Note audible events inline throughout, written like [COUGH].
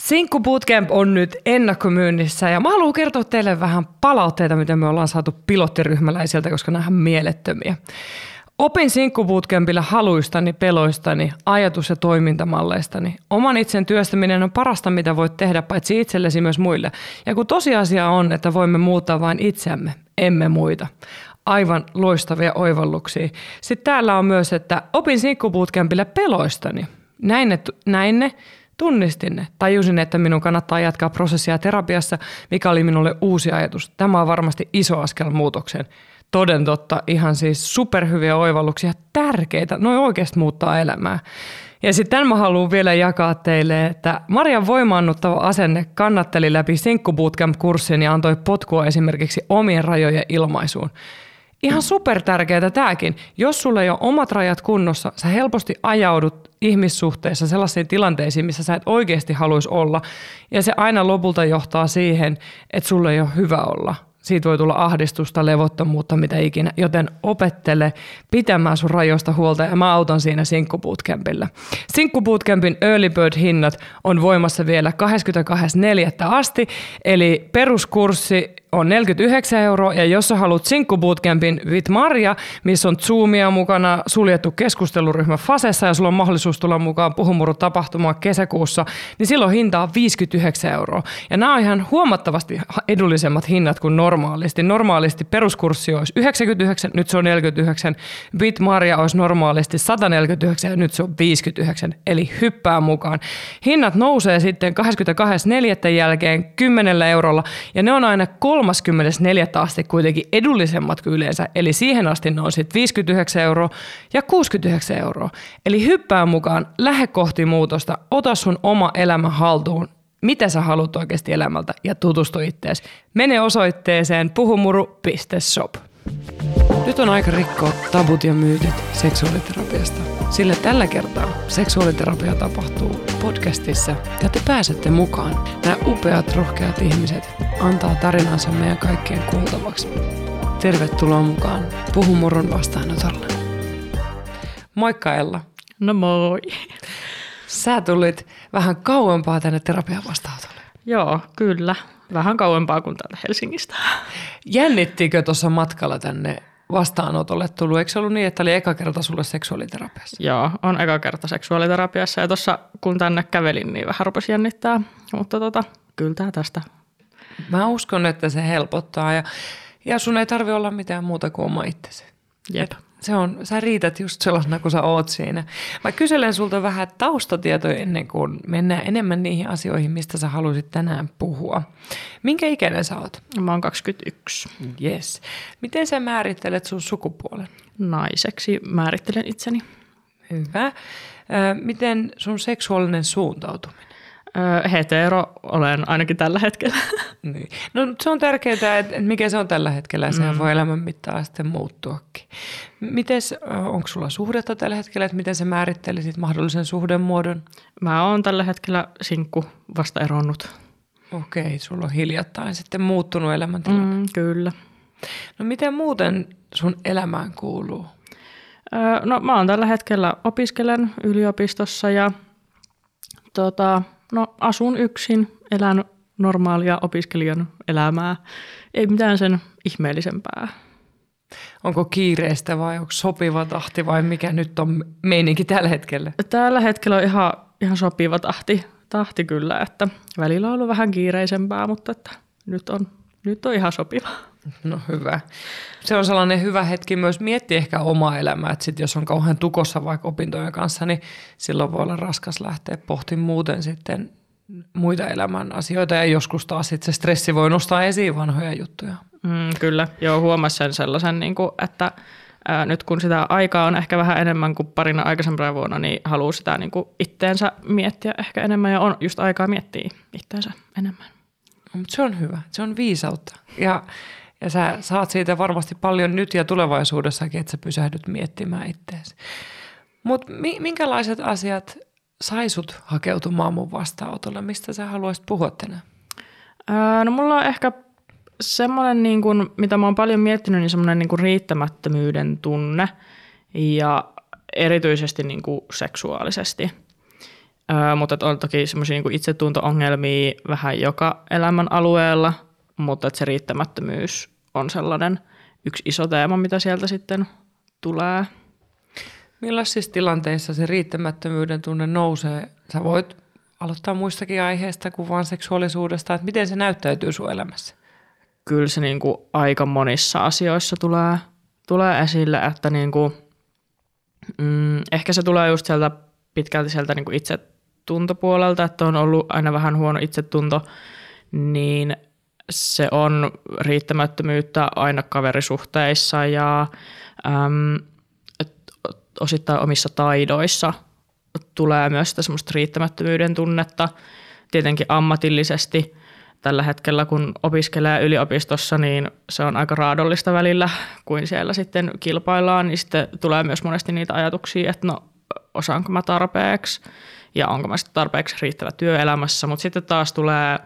Sinkku Bootcamp on nyt ennakkomyynnissä ja mä haluan kertoa teille vähän palautteita, mitä me ollaan saatu pilottiryhmäläisiltä, koska nämä on mielettömiä. Opin Sinkku Bootcampilla haluistani, peloistani, ajatus- ja toimintamalleistani. Oman itsen työstäminen on parasta, mitä voit tehdä paitsi itsellesi myös muille. Ja kun tosiasia on, että voimme muuttaa vain itseämme, emme muita aivan loistavia oivalluksia. Sitten täällä on myös, että opin Sinkku Bootcampilla peloistani. Näin ne, näin ne Tunnistin ne. Tajusin, että minun kannattaa jatkaa prosessia terapiassa, mikä oli minulle uusi ajatus. Tämä on varmasti iso askel muutokseen. Toden totta, ihan siis superhyviä oivalluksia, tärkeitä, noin oikeasti muuttaa elämää. Ja sitten mä haluan vielä jakaa teille, että Marian voimaannuttava asenne kannatteli läpi Sinkku Bootcamp-kurssin ja antoi potkua esimerkiksi omien rajojen ilmaisuun. Ihan super tärkeää tämäkin. Jos sulla ei ole omat rajat kunnossa, sä helposti ajaudut ihmissuhteessa sellaisiin tilanteisiin, missä sä et oikeasti haluaisi olla. Ja se aina lopulta johtaa siihen, että sulle ei ole hyvä olla siitä voi tulla ahdistusta, levottomuutta, mitä ikinä. Joten opettele pitämään sun rajoista huolta ja mä autan siinä Sinkku Bootcampilla. Sinkku Bootcampin Early Bird-hinnat on voimassa vielä 22.4. asti, eli peruskurssi on 49 euroa ja jos sä haluat Sinkku Bootcampin with Maria, missä on Zoomia mukana, suljettu keskusteluryhmä Fasessa ja sulla on mahdollisuus tulla mukaan puhumurut tapahtumaan kesäkuussa, niin silloin hinta on 59 euroa. Ja nämä on ihan huomattavasti edullisemmat hinnat kuin normaalisti. Normaalisti peruskurssi olisi 99, nyt se on 49. with Maria olisi normaalisti 149 ja nyt se on 59, eli hyppää mukaan. Hinnat nousee sitten 22.4. jälkeen 10 eurolla ja ne on aina 34. asti kuitenkin edullisemmat kuin yleensä, eli siihen asti ne on sitten 59 euroa ja 69 euroa. Eli hyppää mukaan, lähde kohti muutosta, ota sun oma elämä haltuun, mitä sä haluat oikeasti elämältä ja tutustu ittees. Mene osoitteeseen puhumuru.shop. Nyt on aika rikkoa tabut ja myytit seksuaaliterapiasta. Sillä tällä kertaa seksuaaliterapia tapahtuu podcastissa ja te pääsette mukaan. Nämä upeat, rohkeat ihmiset antaa tarinansa meidän kaikkien kuultavaksi. Tervetuloa mukaan Puhumurun vastaanotolle. Moikka Ella. No moi. Sä tulit vähän kauempaa tänne terapian vastaanotolle. Joo, kyllä. Vähän kauempaa kuin täältä Helsingistä. Jännittikö tuossa matkalla tänne vastaanotolle tullut? Eikö se ollut niin, että oli eka kerta sulle seksuaaliterapiassa? Joo, on eka kerta seksuaaliterapiassa ja tuossa kun tänne kävelin, niin vähän rupesi jännittää. Mutta tota, kyllä tämä tästä. Mä uskon, että se helpottaa ja, ja sun ei tarvi olla mitään muuta kuin oma itsesi. Jep. Se on, sä riität just sellaisena kuin sä oot siinä. Mä kyselen sulta vähän taustatietoja ennen kuin mennään enemmän niihin asioihin, mistä sä haluaisit tänään puhua. Minkä ikäinen sä oot? Mä oon 21. Yes. Miten sä määrittelet sun sukupuolen? Naiseksi määrittelen itseni. Hyvä. Miten sun seksuaalinen suuntautuminen? Öö, hetero olen ainakin tällä hetkellä. [LAUGHS] Niin. No se on tärkeää, että mikä se on tällä hetkellä ja sehän voi elämän mittaan sitten muuttuakin. Mites, onko sulla suhdetta tällä hetkellä, että miten sä määrittelisit mahdollisen suhdemuodon? Mä oon tällä hetkellä sinkku vasta eronnut. Okei, sulla on hiljattain sitten muuttunut elämäntilanne. Mm, kyllä. No miten muuten sun elämään kuuluu? Öö, no mä oon tällä hetkellä opiskelen yliopistossa ja tota, no, asun yksin, elän normaalia opiskelijan elämää. Ei mitään sen ihmeellisempää. Onko kiireistä vai onko sopiva tahti vai mikä nyt on meininki tällä hetkellä? Tällä hetkellä on ihan, ihan sopiva tahti, tahti kyllä, että välillä on ollut vähän kiireisempää, mutta että nyt, on, nyt on ihan sopiva. No hyvä. Se on sellainen hyvä hetki myös miettiä ehkä omaa elämää, että sit jos on kauhean tukossa vaikka opintojen kanssa, niin silloin voi olla raskas lähteä pohtimaan muuten sitten muita elämän asioita ja joskus taas sit se stressi voi nostaa esiin vanhoja juttuja. Mm, kyllä, joo huomasin sen sellaisen, niin kuin, että ää, nyt kun sitä aikaa on ehkä vähän enemmän kuin parina aikaisempana vuonna, niin haluaa sitä niin kuin itteensä miettiä ehkä enemmän ja on just aikaa miettiä itteensä enemmän. Mutta se on hyvä, se on viisautta ja, ja sä saat siitä varmasti paljon nyt ja tulevaisuudessakin, että sä pysähdyt miettimään itteesi. Mutta mi- minkälaiset asiat sai sut hakeutumaan mun vastaanotolle? Mistä sä haluaisit puhua tänään? Ää, no mulla on ehkä semmoinen, niin kuin, mitä mä oon paljon miettinyt, niin semmoinen niin riittämättömyyden tunne ja erityisesti niin kuin seksuaalisesti. Öö, mutta on toki semmoisia niin itsetunto-ongelmia vähän joka elämän alueella, mutta että se riittämättömyys on sellainen yksi iso teema, mitä sieltä sitten tulee. Millaisissa tilanteissa se riittämättömyyden tunne nousee? Sä voit aloittaa muistakin aiheista kuin vain seksuaalisuudesta, että miten se näyttäytyy sun elämässä? Kyllä se niin kuin aika monissa asioissa tulee, tulee esille, että niin kuin, mm, ehkä se tulee just sieltä pitkälti sieltä niin kuin itsetuntopuolelta, että on ollut aina vähän huono itsetunto, niin se on riittämättömyyttä aina kaverisuhteissa ja äm, osittain omissa taidoissa tulee myös sitä semmoista riittämättömyyden tunnetta. Tietenkin ammatillisesti tällä hetkellä, kun opiskelee yliopistossa, niin se on aika raadollista välillä, kuin siellä sitten kilpaillaan, niin sitten tulee myös monesti niitä ajatuksia, että no osaanko mä tarpeeksi ja onko mä sitten tarpeeksi riittävä työelämässä, mutta sitten taas tulee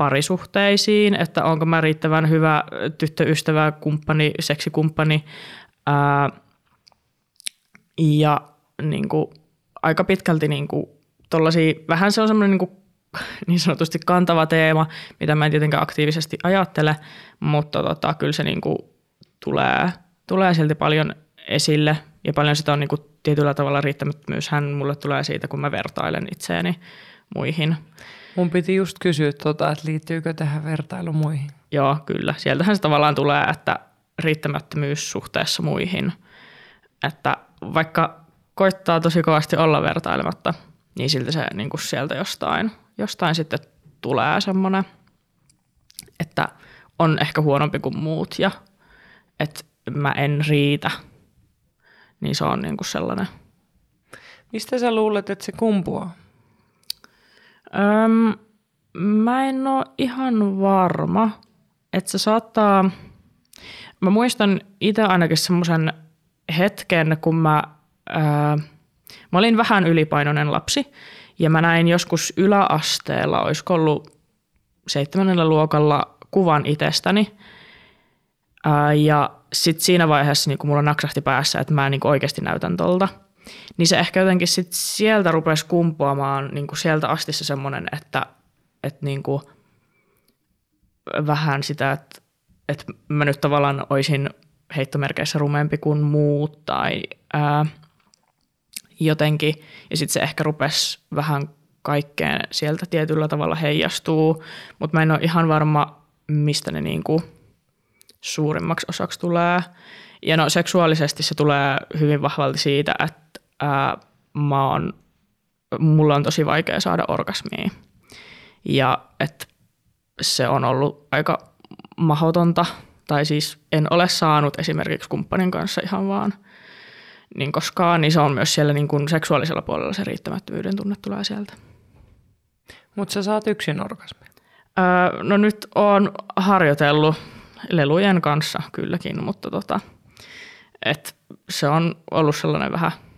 parisuhteisiin, että onko mä riittävän hyvä tyttöystävä, kumppani, seksikumppani. Ää, ja niin kuin, aika pitkälti niin kuin, tollasia, vähän se on semmoinen niin, niin sanotusti kantava teema, mitä mä en tietenkään aktiivisesti ajattele, mutta tota, kyllä se niin kuin, tulee, tulee silti paljon esille ja paljon sitä on niin kuin, tietyllä tavalla riittämättömyyshän mulle tulee siitä, kun mä vertailen itseäni muihin. Mun piti just kysyä, tota, että liittyykö tähän vertailu muihin? Joo, kyllä. Sieltähän se tavallaan tulee, että riittämättömyys suhteessa muihin. Että vaikka koittaa tosi kovasti olla vertailematta, niin silti se niin kuin sieltä jostain, jostain sitten tulee semmoinen, että on ehkä huonompi kuin muut ja että mä en riitä. Niin se on niin kuin sellainen. Mistä sä luulet, että se kumpuaa? Öm, mä en ole ihan varma, että se saattaa... Mä muistan itse ainakin semmoisen hetken, kun mä, ää, mä olin vähän ylipainoinen lapsi ja mä näin joskus yläasteella, olisiko ollut seitsemännellä luokalla kuvan itsestäni. Ää, ja sitten siinä vaiheessa niin mulla naksahti päässä, että mä niin oikeasti näytän tolta – niin se ehkä jotenkin sit sieltä rupesi kumpuamaan niin kuin sieltä asti se semmoinen, että, että niin kuin vähän sitä, että, että mä nyt tavallaan olisin heittomerkeissä rumempi kuin muut tai ää, jotenkin. Ja sitten se ehkä rupesi vähän kaikkeen sieltä tietyllä tavalla heijastuu, mutta mä en ole ihan varma, mistä ne niin kuin suurimmaksi osaksi tulee. Ja no seksuaalisesti se tulee hyvin vahvalti siitä, että ää, mä oon, mulla on tosi vaikea saada orgasmia. Ja että se on ollut aika mahdotonta, tai siis en ole saanut esimerkiksi kumppanin kanssa ihan vaan niin koskaan, niin se on myös siellä niin kuin seksuaalisella puolella se riittämättömyyden tunne tulee sieltä. Mutta sä saat yksin orgasmi? Öö, no nyt on harjoitellut lelujen kanssa kylläkin, mutta tota, et se on ollut sellainen vähän –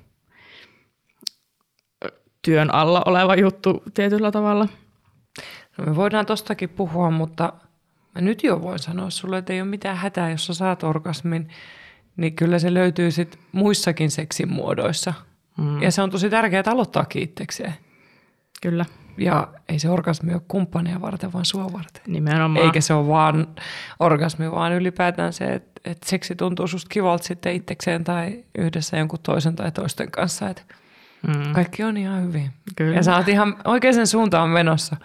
työn alla oleva juttu tietyllä tavalla. No me voidaan tostakin puhua, mutta mä nyt jo voin sanoa sulle, että ei ole mitään hätää, jos sä saat orgasmin, niin kyllä se löytyy sit muissakin seksin muodoissa. Mm. Ja se on tosi tärkeää aloittaa kiittekseen. Kyllä. Ja ei se orgasmi ole kumppania varten, vaan sua varten. Nimenomaan. Eikä se ole vaan orgasmi, vaan ylipäätään se, että, että seksi tuntuu susta kivalta sitten itsekseen tai yhdessä jonkun toisen tai toisten kanssa. Että Mm. Kaikki on ihan hyvin. Kyllä. Ja sä oot ihan oikeaan suuntaan menossa.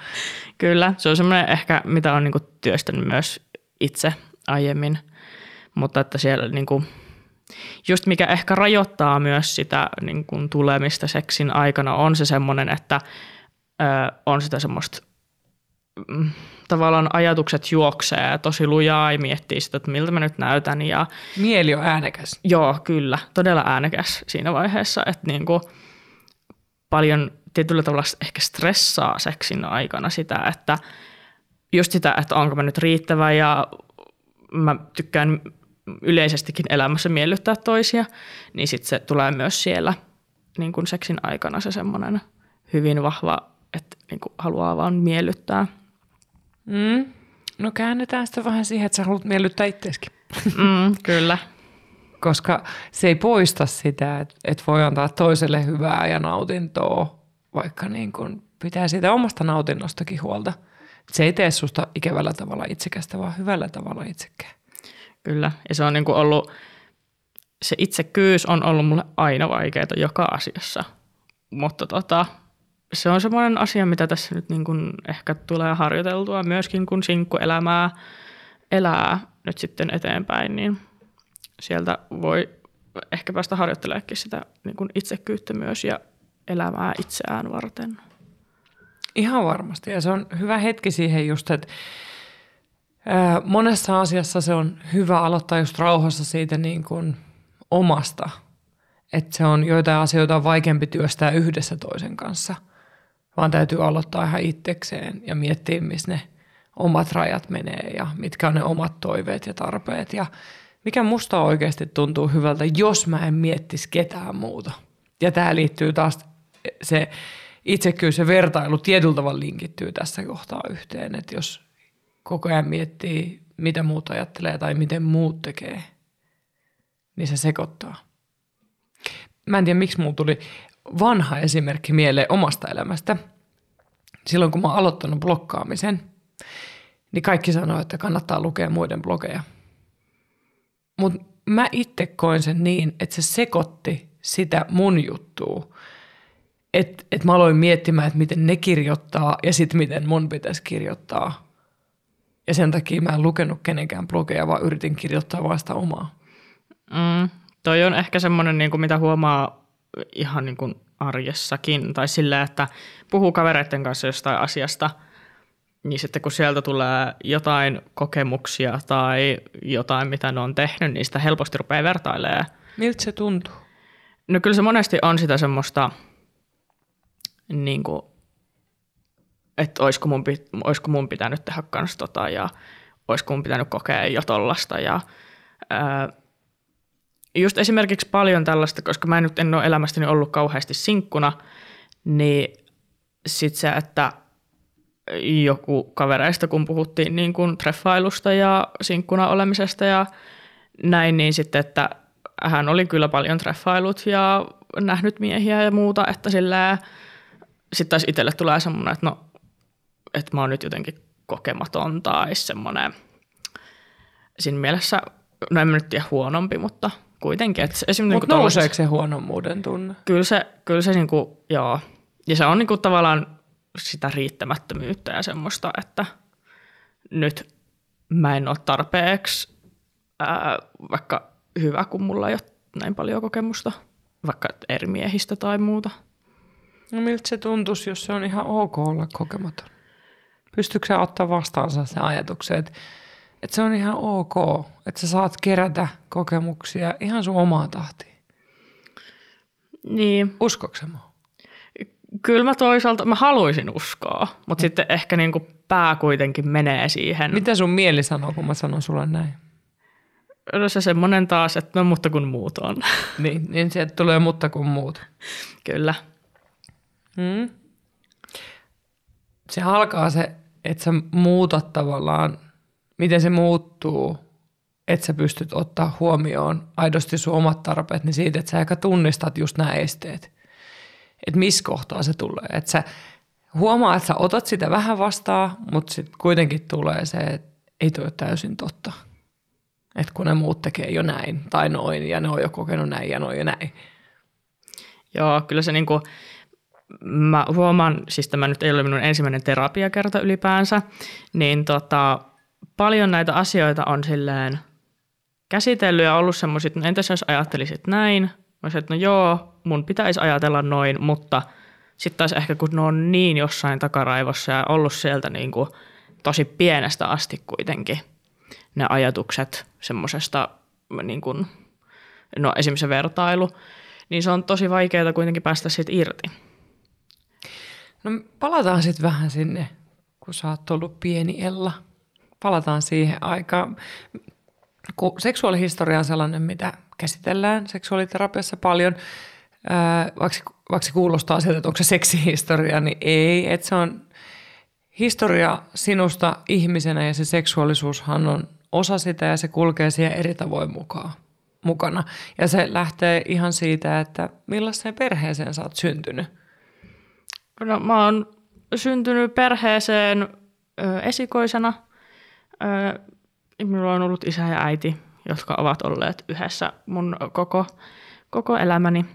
Kyllä, se on semmoinen ehkä, mitä on niinku työstänyt myös itse aiemmin. Mutta että siellä niinku, just mikä ehkä rajoittaa myös sitä niinku tulemista seksin aikana on se semmoinen, että ö, on sitä semmoista mm, tavallaan ajatukset juoksee tosi lujaa ja miettii sitä, että miltä mä nyt näytän. Ja, Mieli on äänekäs. Joo, kyllä. Todella äänekäs siinä vaiheessa, että niinku, paljon tietyllä tavalla ehkä stressaa seksin aikana sitä, että just sitä, että onko mä nyt riittävä ja mä tykkään yleisestikin elämässä miellyttää toisia, niin sitten se tulee myös siellä niin kun seksin aikana se semmoinen hyvin vahva, että niin haluaa vaan miellyttää. Mm. No käännetään sitä vähän siihen, että sä haluat miellyttää itseäskin. Mm, kyllä koska se ei poista sitä, että, että voi antaa toiselle hyvää ja nautintoa vaikka niin kuin pitää siitä omasta nautinnostakin huolta. Se ei tee susta ikävällä tavalla itsekästä, vaan hyvällä tavalla itsekään. Kyllä, ja se on niin kuin ollut, se itsekyys on ollut mulle aina vaikeaa joka asiassa. Mutta tota, se on semmoinen asia, mitä tässä nyt niin kuin ehkä tulee harjoiteltua myöskin, kun sinkkuelämää elää nyt sitten eteenpäin, niin sieltä voi ehkä päästä harjoittelemaan sitä niin kuin itsekyyttä myös ja elämää itseään varten. Ihan varmasti. Ja se on hyvä hetki siihen just, että monessa asiassa se on hyvä aloittaa just rauhassa siitä niin kuin omasta. Että se on joitain asioita on vaikeampi työstää yhdessä toisen kanssa, vaan täytyy aloittaa ihan itsekseen ja miettiä, missä ne omat rajat menee ja mitkä on ne omat toiveet ja tarpeet ja mikä musta oikeasti tuntuu hyvältä, jos mä en miettisi ketään muuta. Ja tämä liittyy taas se itsekyys ja vertailu tietyllä tavalla linkittyy tässä kohtaa yhteen, että jos koko ajan miettii, mitä muut ajattelee tai miten muut tekee, niin se sekoittaa. Mä en tiedä, miksi mulla tuli vanha esimerkki mieleen omasta elämästä. Silloin, kun mä oon aloittanut blokkaamisen, niin kaikki sanoo, että kannattaa lukea muiden blogeja. Mutta mä itse koin sen niin, että se sekoitti sitä mun juttua että et mä aloin miettimään, että miten ne kirjoittaa ja sitten miten mun pitäisi kirjoittaa. Ja sen takia mä en lukenut kenenkään blogeja, vaan yritin kirjoittaa vasta omaa. Mm, toi on ehkä semmoinen, niin kuin mitä huomaa ihan niin kuin arjessakin, tai sillä, että puhuu kavereiden kanssa jostain asiasta, niin sitten kun sieltä tulee jotain kokemuksia tai jotain, mitä ne on tehnyt, niin sitä helposti rupeaa vertailemaan. Miltä se tuntuu? No kyllä se monesti on sitä semmoista – niin kuin, että olisiko mun, olisiko mun pitänyt tehdä kans tota ja olisiko mun pitänyt kokea jo tollasta ja ää, just esimerkiksi paljon tällaista, koska mä en nyt en ole elämästäni ollut kauheasti sinkkuna, niin sit se, että joku kavereista, kun puhuttiin niin kuin treffailusta ja sinkkuna olemisesta ja näin, niin sitten, että hän oli kyllä paljon treffailut ja nähnyt miehiä ja muuta, että sillä sitten taas itselle tulee semmoinen, että no, että mä oon nyt jotenkin kokematon tai semmoinen siinä mielessä, no en mä nyt tiedä huonompi, mutta kuitenkin. Että esimerkiksi Mutta niin nouseeko se huonommuuden tunne? Kyllä se, kyllä se niinku, joo. Ja se on niinku tavallaan sitä riittämättömyyttä ja semmoista, että nyt mä en ole tarpeeksi ää, vaikka hyvä, kun mulla ei ole näin paljon kokemusta, vaikka eri miehistä tai muuta. No miltä se tuntuisi, jos se on ihan ok olla kokematon? Pystyykö sä ottaa vastaansa sen ajatuksen, että, että se on ihan ok, että sä saat kerätä kokemuksia ihan sun omaa tahtiin? Niin. Uskoiko mua? Kyllä mä toisaalta, mä haluaisin uskoa, mutta mm. sitten ehkä niin kuin pää kuitenkin menee siihen. Mitä sun mieli sanoo, kun mä sanon sulle näin? No se semmoinen taas, että no mutta kun muut on. [LAUGHS] Niin, niin sieltä tulee mutta kun muut. Kyllä. Hmm. Se alkaa se, että sä muutat tavallaan, miten se muuttuu, että sä pystyt ottaa huomioon aidosti sun omat tarpeet, niin siitä, että sä aika tunnistat just nämä esteet. Että missä kohtaa se tulee. Että sä huomaa, että sä otat sitä vähän vastaan, mutta sitten kuitenkin tulee se, että ei toi ole täysin totta. Että kun ne muut tekee jo näin tai noin ja ne on jo kokenut näin ja noin ja näin. Joo, kyllä se niinku, mä huomaan, siis tämä nyt ei ole minun ensimmäinen terapiakerta ylipäänsä, niin tota, paljon näitä asioita on silleen käsitellyt ja ollut semmoiset, no entäs jos ajattelisit näin? Mä että no joo, mun pitäisi ajatella noin, mutta sitten taas ehkä kun ne on niin jossain takaraivossa ja ollut sieltä niin kuin tosi pienestä asti kuitenkin ne ajatukset semmoisesta niin kuin, no esimerkiksi se vertailu, niin se on tosi vaikeaa kuitenkin päästä siitä irti. No palataan sitten vähän sinne, kun sä oot ollut pieni Ella. Palataan siihen aikaan. Kun seksuaalihistoria on sellainen, mitä käsitellään seksuaaliterapiassa paljon, vaikka, vaikka se kuulostaa siltä, että onko se seksihistoria, niin ei. Että se on historia sinusta ihmisenä ja se seksuaalisuushan on osa sitä ja se kulkee siihen eri tavoin mukaan, mukana. Ja se lähtee ihan siitä, että millaiseen perheeseen sä oot syntynyt – No, mä oon syntynyt perheeseen ö, esikoisena. Ö, minulla on ollut isä ja äiti, jotka ovat olleet yhdessä mun koko, koko elämäni.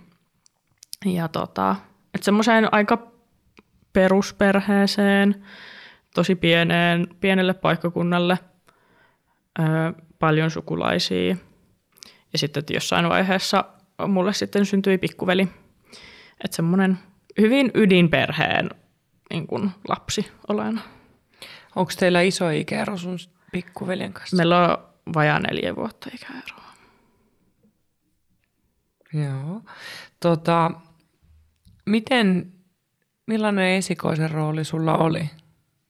Ja tota, että semmoiseen aika perusperheeseen, tosi pieneen, pienelle paikkakunnalle, ö, paljon sukulaisia. Ja sitten että jossain vaiheessa mulle sitten syntyi pikkuveli. Että semmoinen hyvin ydinperheen niin kuin lapsi olen. Onko teillä iso ikäero sun pikkuveljen kanssa? Meillä on vajaa neljä vuotta ikäeroa. Joo. Tota, miten, millainen esikoisen rooli sulla oli?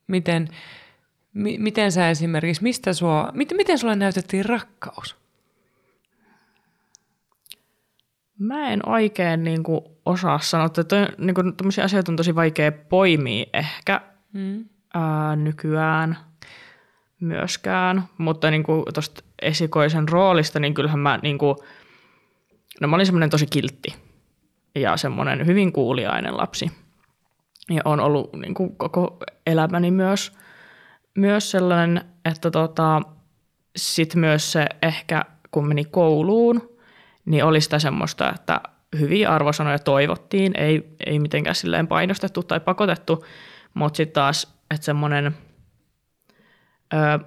Miten, mi, miten sä esimerkiksi, mistä sua, miten, miten sulle näytettiin rakkaus? Mä en oikein niin kuin, osaa sanoa, että toi, niin kuin, asioita on tosi vaikea poimia ehkä mm. ää, nykyään myöskään, mutta niin kuin, tosta esikoisen roolista, niin kyllähän mä, niin kuin, no mä olin semmoinen tosi kiltti ja semmoinen hyvin kuuliainen lapsi. Ja on ollut niin kuin, koko elämäni myös, myös sellainen, että tota, sitten myös se ehkä, kun meni kouluun, niin oli sitä semmoista, että hyviä arvosanoja toivottiin, ei, ei mitenkään silleen painostettu tai pakotettu, mutta sitten taas, että semmoinen, ö,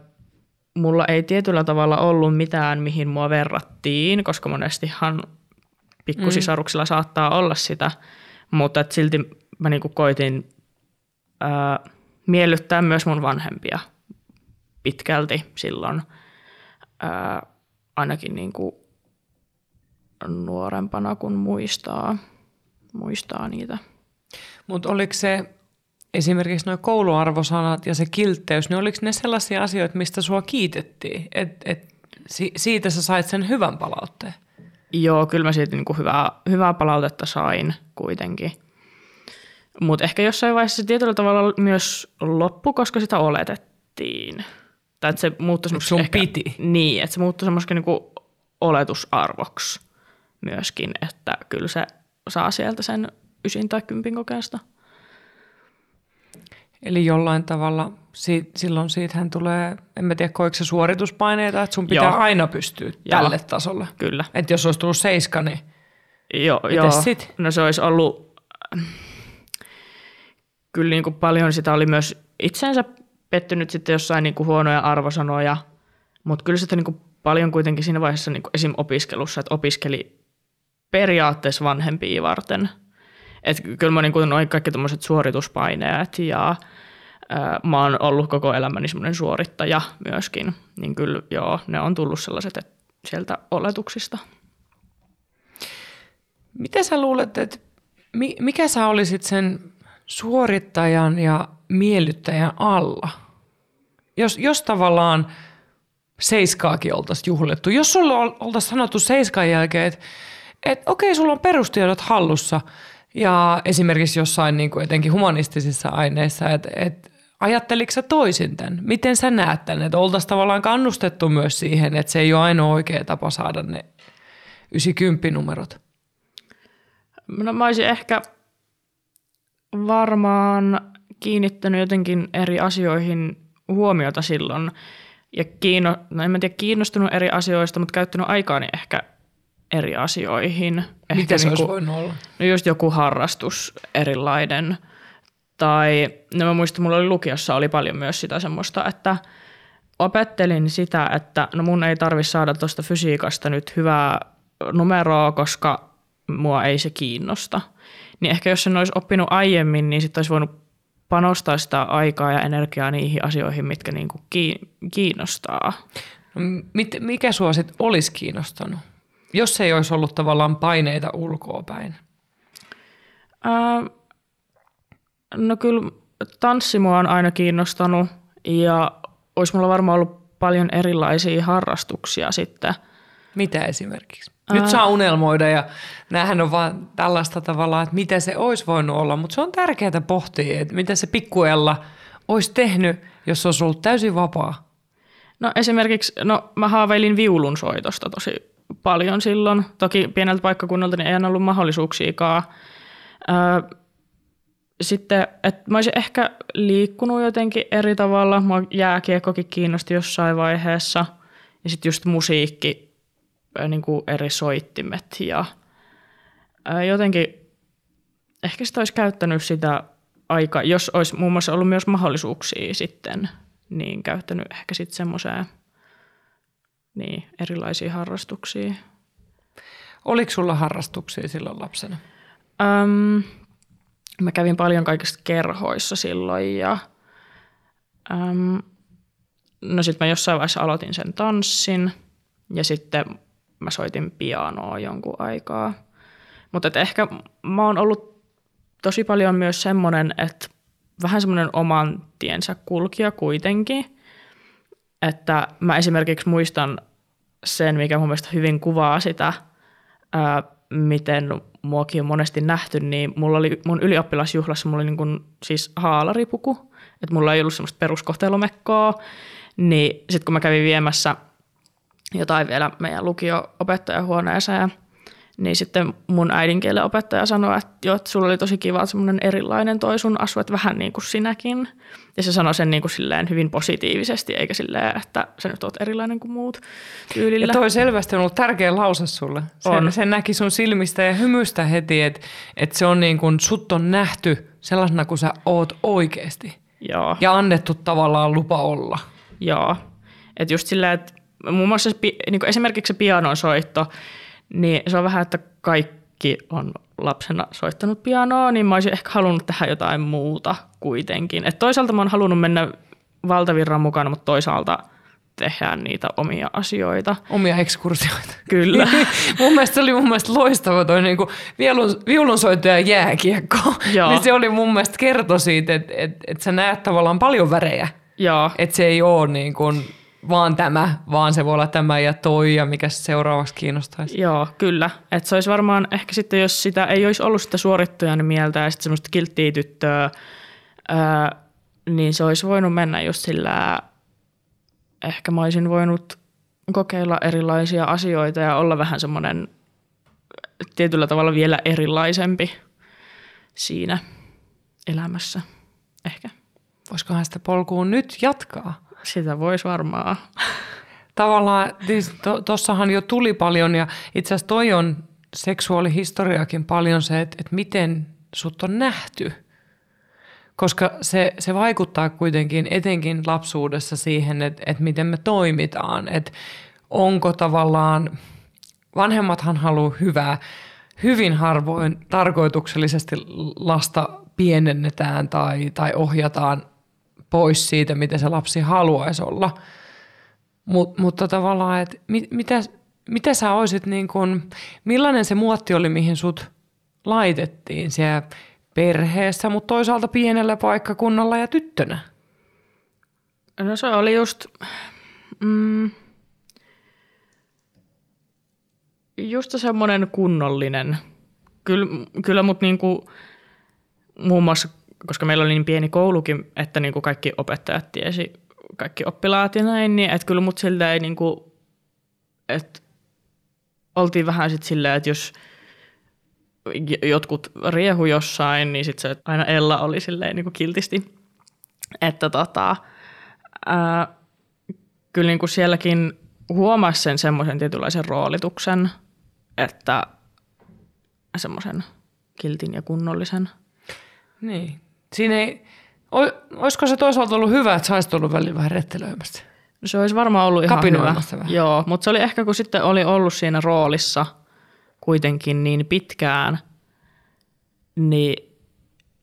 mulla ei tietyllä tavalla ollut mitään, mihin mua verrattiin, koska monestihan pikkusisaruksilla mm. saattaa olla sitä, mutta et silti mä niinku koitin ö, miellyttää myös mun vanhempia pitkälti silloin, ö, ainakin niinku nuorempana, kun muistaa, muistaa niitä. Mutta oliko se esimerkiksi nuo kouluarvosanat ja se kiltteys, niin oliko ne sellaisia asioita, mistä sua kiitettiin? Et, et, si- siitä sä sait sen hyvän palautteen? Joo, kyllä mä siitä niinku hyvää, hyvää palautetta sain kuitenkin. Mutta ehkä jossain vaiheessa se tietyllä tavalla myös loppu, koska sitä oletettiin. Tai että se muuttui Sun ehkä, piti. Niin, että se muuttui semmoista niinku oletusarvoksi myöskin, että kyllä se saa sieltä sen ysin tai kympin kokeesta. Eli jollain tavalla si- silloin siitähän tulee, en mä tiedä koiko se suorituspaineita, että sun pitää joo. aina pystyä joo. tälle tasolle. Kyllä. Että jos olisi tullut seiska, niin joo, joo. sit? No se olisi ollut, kyllä niin kuin paljon sitä oli myös itsensä pettynyt sitten jossain niin kuin huonoja arvosanoja, mutta kyllä sitä niin kuin paljon kuitenkin siinä vaiheessa niin kuin esim. opiskelussa, että opiskeli periaatteessa vanhempia varten. Et kyllä mä niin noin kaikki tämmöiset suorituspaineet ja ää, mä oon ollut koko elämäni semmoinen suorittaja myöskin, niin kyllä joo, ne on tullut sellaiset että sieltä oletuksista. Mitä sä luulet, että mikä sä olisit sen suorittajan ja miellyttäjän alla? Jos, jos tavallaan seiskaakin oltaisiin juhlittu. Jos sulla oltaisiin sanottu seiskan jälkeen, että että okei, sulla on perustiedot hallussa ja esimerkiksi jossain niin kuin etenkin humanistisissa aineissa, että et, ajatteliko sä toisin tämän? Miten sä näet tämän? Että oltaisiin tavallaan kannustettu myös siihen, että se ei ole ainoa oikea tapa saada ne 90 numerot. No mä olisin ehkä varmaan kiinnittänyt jotenkin eri asioihin huomiota silloin. Ja kiinno, no en mä tiedä kiinnostunut eri asioista, mutta käyttänyt aikaani ehkä eri asioihin. Ehkä Mitä se niin kuin, olisi voinut olla? No just joku harrastus erilainen. Tai no mä muistan, mulla oli lukiossa oli paljon myös sitä semmoista, että opettelin sitä, että no mun ei tarvi saada tuosta fysiikasta nyt hyvää numeroa, koska mua ei se kiinnosta. Niin ehkä jos sen olisi oppinut aiemmin, niin sitten olisi voinut panostaa sitä aikaa ja energiaa niihin asioihin, mitkä niinku kiinnostaa. No, mikä sua sitten olisi kiinnostanut? Jos ei olisi ollut tavallaan paineita ulkoa päin? Äh, no kyllä tanssi mua on aina kiinnostanut ja olisi mulla varmaan ollut paljon erilaisia harrastuksia sitten. Mitä esimerkiksi? Nyt saa unelmoida ja näähän on vaan tällaista tavalla, että mitä se olisi voinut olla, mutta se on tärkeää pohtia, että mitä se pikkuella olisi tehnyt, jos olisi ollut täysin vapaa. No esimerkiksi, no mä haaveilin viulun soitosta tosi paljon silloin. Toki pieneltä paikkakunnalta niin ei ollut mahdollisuuksiakaan. Sitten, että mä olisin ehkä liikkunut jotenkin eri tavalla. Mua jääkiekkokin kiinnosti jossain vaiheessa. Ja sitten just musiikki, niin kuin eri soittimet ja jotenkin ehkä sitä olisi käyttänyt sitä aika, jos olisi muun muassa ollut myös mahdollisuuksia sitten, niin käyttänyt ehkä sitten semmoiseen niin, erilaisia harrastuksia. Oliko sulla harrastuksia silloin lapsena? Öm, mä kävin paljon kaikista kerhoissa silloin ja öm, no sitten mä jossain vaiheessa aloitin sen tanssin ja sitten mä soitin pianoa jonkun aikaa. Mutta ehkä mä oon ollut tosi paljon myös semmoinen, että vähän semmoinen oman tiensä kulkija kuitenkin. Että mä esimerkiksi muistan sen, mikä mun mielestä hyvin kuvaa sitä, ää, miten muakin on monesti nähty, niin mulla oli mun ylioppilasjuhlassa mulla oli niin kuin, siis haalaripuku, että mulla ei ollut semmoista peruskohteelomekkoa, niin sitten kun mä kävin viemässä jotain vielä meidän lukio-opettajahuoneeseen, niin sitten mun äidinkielen opettaja sanoi, että, jo, että sulla oli tosi kiva semmoinen erilainen toi sun asu, että vähän niin kuin sinäkin. Ja se sanoi sen niin kuin silleen hyvin positiivisesti, eikä silleen, että sä nyt oot erilainen kuin muut tyylillä. Ja toi selvästi on ollut tärkeä lause sulle. Sen, on. sen näki sun silmistä ja hymystä heti, että, että se on niin kuin, sut on nähty sellaisena kuin sä oot oikeasti. Joo. Ja annettu tavallaan lupa olla. Joo. Että just silleen, että muun muassa se, niin kuin esimerkiksi se pianon soitto, niin se on vähän, että kaikki on lapsena soittanut pianoa, niin mä olisin ehkä halunnut tehdä jotain muuta kuitenkin. Et toisaalta mä oon halunnut mennä valtavirran mukana, mutta toisaalta tehdään niitä omia asioita. Omia ekskursioita. Kyllä. [LAUGHS] mun mielestä se oli mun mielestä loistava toi niinku viulun, viulunsoitto ja jääkiekko. Joo. niin se oli mun mielestä kerto siitä, että et, et sä näet tavallaan paljon värejä. Joo. Että se ei ole niin kuin vaan tämä, vaan se voi olla tämä ja toi ja mikä seuraavaksi kiinnostaisi. Joo, kyllä. Et se olisi varmaan ehkä sitten, jos sitä ei olisi ollut sitä suorittajan mieltä ja sitten semmoista kilttiä tyttöä, ää, niin se olisi voinut mennä just sillä, ehkä mä olisin voinut kokeilla erilaisia asioita ja olla vähän semmoinen tietyllä tavalla vielä erilaisempi siinä elämässä ehkä. Voisikohan sitä polkuun nyt jatkaa? Sitä voisi varmaan. Tavallaan, tuossahan jo tuli paljon ja itse asiassa toi on seksuaalihistoriakin paljon se, että, että miten sut on nähty. Koska se, se vaikuttaa kuitenkin etenkin lapsuudessa siihen, että, että miten me toimitaan. Että onko tavallaan, vanhemmathan haluaa hyvää, hyvin harvoin tarkoituksellisesti lasta pienennetään tai, tai ohjataan pois siitä, miten se lapsi haluaisi olla. Mut, mutta tavallaan, että mit, mitä, mitä sä olisit, niin kun, millainen se muotti oli, mihin sut laitettiin siellä perheessä, mutta toisaalta pienellä paikkakunnalla ja tyttönä? No se oli just, mm, just semmoinen kunnollinen. Kyllä, kyllä mut niinku, muun muassa koska meillä oli niin pieni koulukin, että niin kuin kaikki opettajat tiesi, kaikki oppilaat ja näin, niin että kyllä mut siltä ei niin kuin, että oltiin vähän sitten silleen, että jos jotkut riehu jossain, niin sitten se aina Ella oli silleen niin kuin kiltisti. Että tota, ää, kyllä niin kuin sielläkin huomasi sen semmoisen tietynlaisen roolituksen, että semmoisen kiltin ja kunnollisen. Niin, Siinä ei, olisiko se toisaalta ollut hyvä, että sä olisit ollut välillä vähän rettelöimässä? No se olisi varmaan ollut ihan hyvä. Vähän. Joo, mutta se oli ehkä kun sitten oli ollut siinä roolissa kuitenkin niin pitkään, niin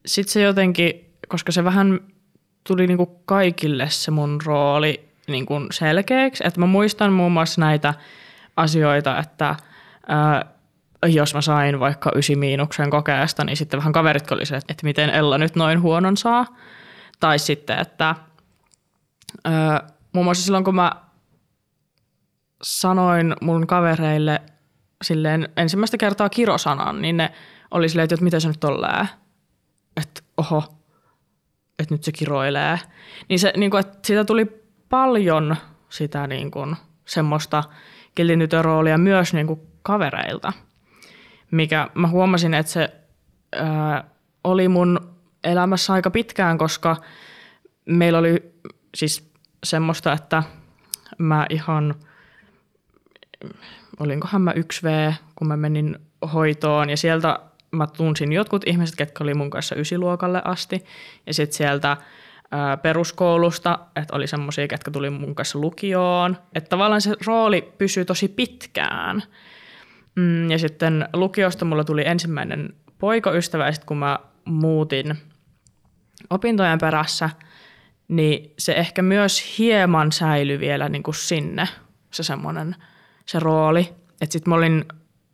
sitten se jotenkin, koska se vähän tuli niinku kaikille se mun rooli niinku selkeäksi, että mä muistan muun muassa näitä asioita, että ää, jos mä sain vaikka ysi miinuksen kokeesta, niin sitten vähän kaverit oli se, että miten Ella nyt noin huonon saa. Tai sitten, että öö, muun muassa silloin kun mä sanoin mun kavereille silleen ensimmäistä kertaa kirosanan, niin ne oli silleen, että mitä se nyt tollee. Että oho, että nyt se kiroilee. Niin se, niin kuin, että siitä tuli paljon sitä niin kuin, semmoista kiltinytön roolia myös niin kuin kavereilta – mikä mä huomasin, että se ää, oli mun elämässä aika pitkään, koska meillä oli siis semmoista, että mä ihan, olinkohan mä 1V, kun mä menin hoitoon ja sieltä mä tunsin jotkut ihmiset, ketkä oli mun kanssa ysiluokalle asti ja sitten sieltä peruskoulusta, että oli semmoisia, ketkä tuli mun kanssa lukioon. Että tavallaan se rooli pysyy tosi pitkään. Mm, ja sitten lukiosta mulla tuli ensimmäinen poikaystävä, ja sitten kun mä muutin opintojen perässä, niin se ehkä myös hieman säilyi vielä niin kuin sinne, se semmoinen se rooli. Että sitten mä olin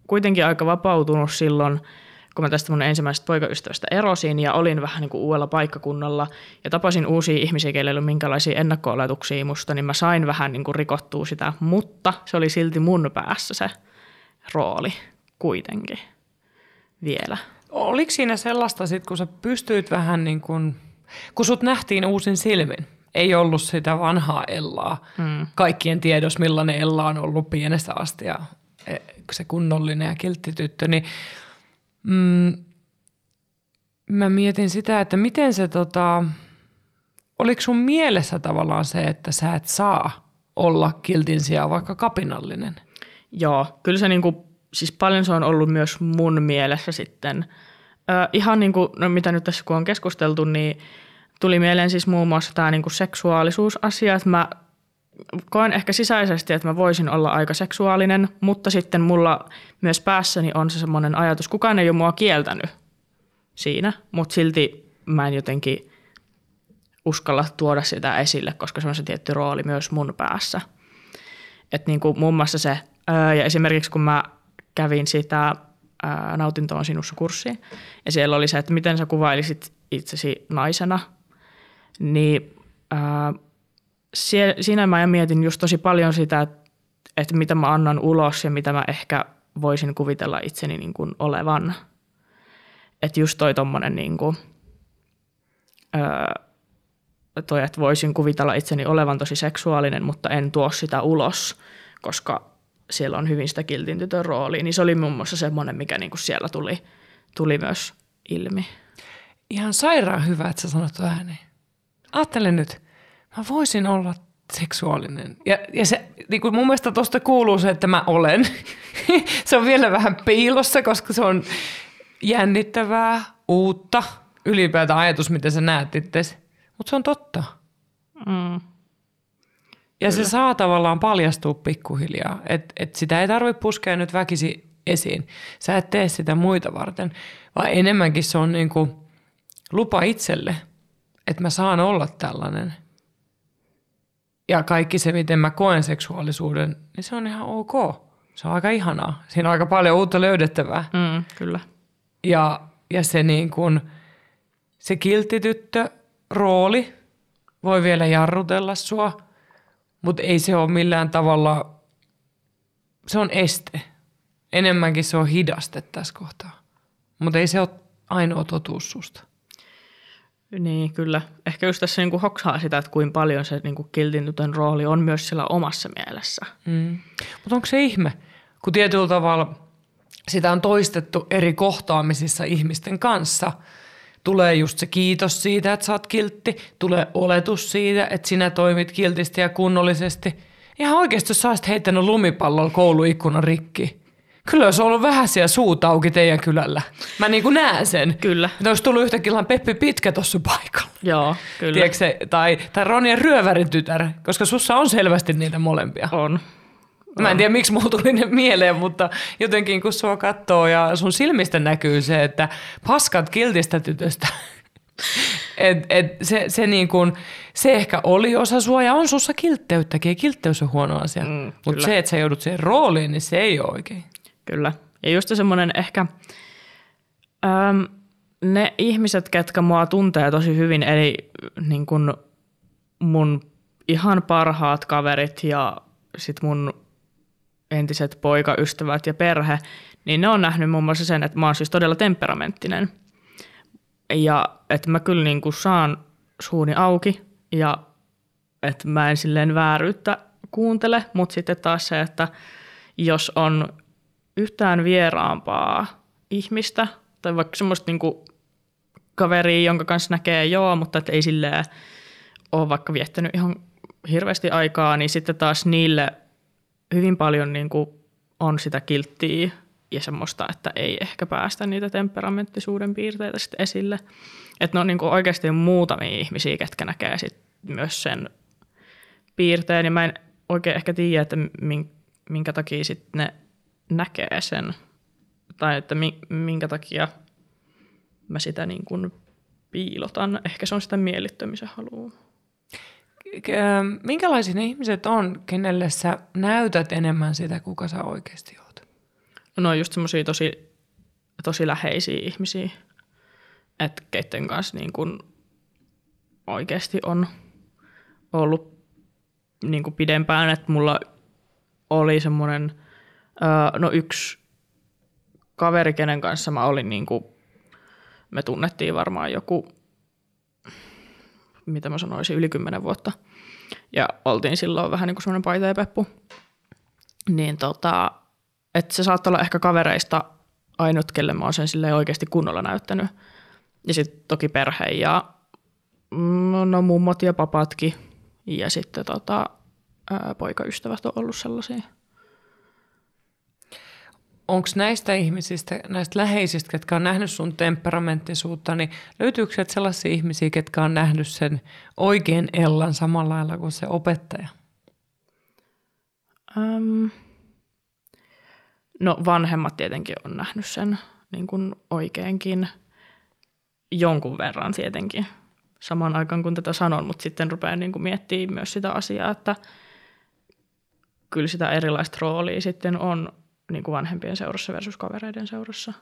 kuitenkin aika vapautunut silloin – kun mä tästä mun ensimmäisestä poikaystävästä erosin ja olin vähän niin kuin uudella paikkakunnalla ja tapasin uusia ihmisiä, keillä ei ollut minkälaisia ennakko-oletuksia musta, niin mä sain vähän niin kuin rikottua sitä, mutta se oli silti mun päässä se rooli kuitenkin vielä. Oliko siinä sellaista sitten, kun sä pystyit vähän niin kuin, kun sut nähtiin uusin silmin, ei ollut sitä vanhaa Ellaa, mm. kaikkien tiedos millainen Ella on ollut pienestä asti ja e, se kunnollinen ja kiltti tyttö, niin mm, mä mietin sitä, että miten se tota, oliko sun mielessä tavallaan se, että sä et saa olla kiltin sijaan vaikka kapinallinen? Joo, kyllä se niinku, siis paljon se on ollut myös mun mielessä sitten. Ö, ihan niin kuin, no mitä nyt tässä kun on keskusteltu, niin tuli mieleen siis muun muassa tämä niinku seksuaalisuusasia, että mä koen ehkä sisäisesti, että mä voisin olla aika seksuaalinen, mutta sitten mulla myös päässäni on se semmoinen ajatus, kukaan ei ole mua kieltänyt siinä, mutta silti mä en jotenkin uskalla tuoda sitä esille, koska se on se tietty rooli myös mun päässä. Että niin kuin muun muassa se, ja esimerkiksi kun mä kävin sitä nautinto on sinussa kurssia, ja siellä oli se, että miten sä kuvailisit itsesi naisena, niin siinä mä mietin just tosi paljon sitä, että, että mitä mä annan ulos ja mitä mä ehkä voisin kuvitella itseni niin kuin olevan. Että just toi tommonen niin kuin, öö, toi, että voisin kuvitella itseni olevan tosi seksuaalinen, mutta en tuo sitä ulos, koska siellä on hyvin sitä kiltin tytön roolia. Niin se oli muun muassa semmoinen, mikä niin kuin siellä tuli, tuli myös ilmi. Ihan sairaan hyvä, että sä sanot ääneen. Ajattele nyt, mä voisin olla seksuaalinen. Ja, ja se, niin kuin mun mielestä tuosta kuuluu se, että mä olen. [LAUGHS] se on vielä vähän piilossa, koska se on jännittävää, uutta, ylipäätään ajatus, miten sä näet itse. Mutta se on totta. Mm. Ja Kyllä. se saa tavallaan paljastua pikkuhiljaa. Että et sitä ei tarvitse puskea nyt väkisi esiin. Sä et tee sitä muita varten, vaan enemmänkin se on niinku lupa itselle, että mä saan olla tällainen – ja kaikki se, miten mä koen seksuaalisuuden, niin se on ihan ok. Se on aika ihanaa. Siinä on aika paljon uutta löydettävää. Mm, kyllä. Ja, ja se niin kuin, se kiltityttö rooli voi vielä jarrutella sua, mutta ei se ole millään tavalla, se on este. Enemmänkin se on hidaste tässä kohtaa. Mutta ei se ole ainoa totuus susta. Niin, kyllä. Ehkä just tässä niin kuin hoksaa sitä, että kuinka paljon se niin kuin kiltin tytön rooli on myös sillä omassa mielessä. Mm. Mutta onko se ihme, kun tietyllä tavalla sitä on toistettu eri kohtaamisissa ihmisten kanssa. Tulee just se kiitos siitä, että sä oot kiltti. Tulee oletus siitä, että sinä toimit kiltisti ja kunnollisesti. Ihan oikeasti, jos sä olisit heittänyt lumipallolla kouluikkunan rikki, Kyllä olisi ollut vähän siellä suut auki teidän kylällä. Mä niin kuin näen sen. Kyllä. Että olisi tullut yhtäkkiä Peppi Pitkä tuossa paikalla. Joo, kyllä. Tiedätkö tai, tai Ronja Ryövärin tytär, koska sussa on selvästi niitä molempia. On. Mä en tiedä, miksi mulla tuli ne mieleen, mutta jotenkin kun sua katsoo ja sun silmistä näkyy se, että paskat kiltistä tytöstä. [LAUGHS] et, et se, se, niin kun, se ehkä oli osa sua ja on sussa kiltteyttäkin. Kiltteys on huono asia. Mm, mutta se, että sä joudut siihen rooliin, niin se ei ole oikein. Kyllä. Ja just semmoinen ehkä äm, ne ihmiset, ketkä mua tuntee tosi hyvin, eli niin kun mun ihan parhaat kaverit ja sit mun entiset poikaystävät ja perhe, niin ne on nähnyt muun muassa sen, että mä oon siis todella temperamenttinen. Ja että mä kyllä niin kuin saan suuni auki ja että mä en silleen vääryyttä kuuntele, mutta sitten taas se, että jos on yhtään vieraampaa ihmistä tai vaikka semmoista niinku kaveri, jonka kanssa näkee joo, mutta että ei silleen ole vaikka viettänyt ihan hirveästi aikaa, niin sitten taas niille hyvin paljon niin kuin on sitä kilttiä ja semmoista, että ei ehkä päästä niitä temperamenttisuuden piirteitä sitten esille. Että ne on niin kuin oikeasti muutamia ihmisiä, ketkä näkee sit myös sen piirteen, ja mä en oikein ehkä tiedä, että minkä takia sitten ne näkee sen, tai että minkä takia mä sitä niin kuin piilotan. Ehkä se on sitä miellyttämisen halua. Minkälaisia ne ihmiset on, kenelle sä näytät enemmän sitä, kuka sä oikeasti oot? No just semmoisia tosi, tosi läheisiä ihmisiä, että keitten kanssa niin kuin oikeasti on ollut niin kuin pidempään, että mulla oli semmoinen, no yksi kaveri, kenen kanssa mä olin niin kuin, me tunnettiin varmaan joku, mitä mä sanoisin, yli kymmenen vuotta. Ja oltiin silloin vähän niin kuin semmoinen paita ja peppu. Niin tota, että se saattaa olla ehkä kavereista ainut, kelle mä oon sen silleen oikeasti kunnolla näyttänyt. Ja sitten toki perhe ja no, no mummot ja papatkin ja sitten tota, ää, poikaystävät on ollut sellaisia. Onko näistä ihmisistä, näistä läheisistä, ketkä on nähnyt sun temperamenttisuutta, niin löytyykö sieltä sellaisia ihmisiä, ketkä on nähnyt sen oikein Ellan samalla lailla kuin se opettaja? Um, no vanhemmat tietenkin on nähnyt sen niin kuin oikeinkin jonkun verran tietenkin samaan aikaan kun tätä sanon, mutta sitten rupean niin kuin miettimään myös sitä asiaa, että kyllä sitä erilaista roolia sitten on niin kuin vanhempien seurassa versus kavereiden seurassa.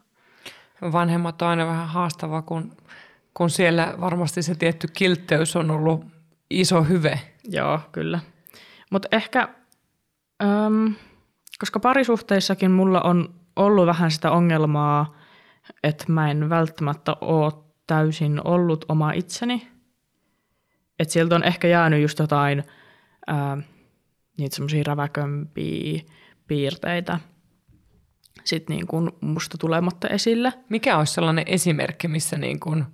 Vanhemmat on aina vähän haastava, kun, kun siellä varmasti se tietty kiltteys on ollut iso hyve. Joo, kyllä. Mutta ehkä, äm, koska parisuhteissakin mulla on ollut vähän sitä ongelmaa, että mä en välttämättä ole täysin ollut oma itseni. Että sieltä on ehkä jäänyt just jotain ää, niitä semmoisia räväkömpiä piirteitä sitten niin kuin musta tulematta esille. Mikä olisi sellainen esimerkki, missä niin kuin,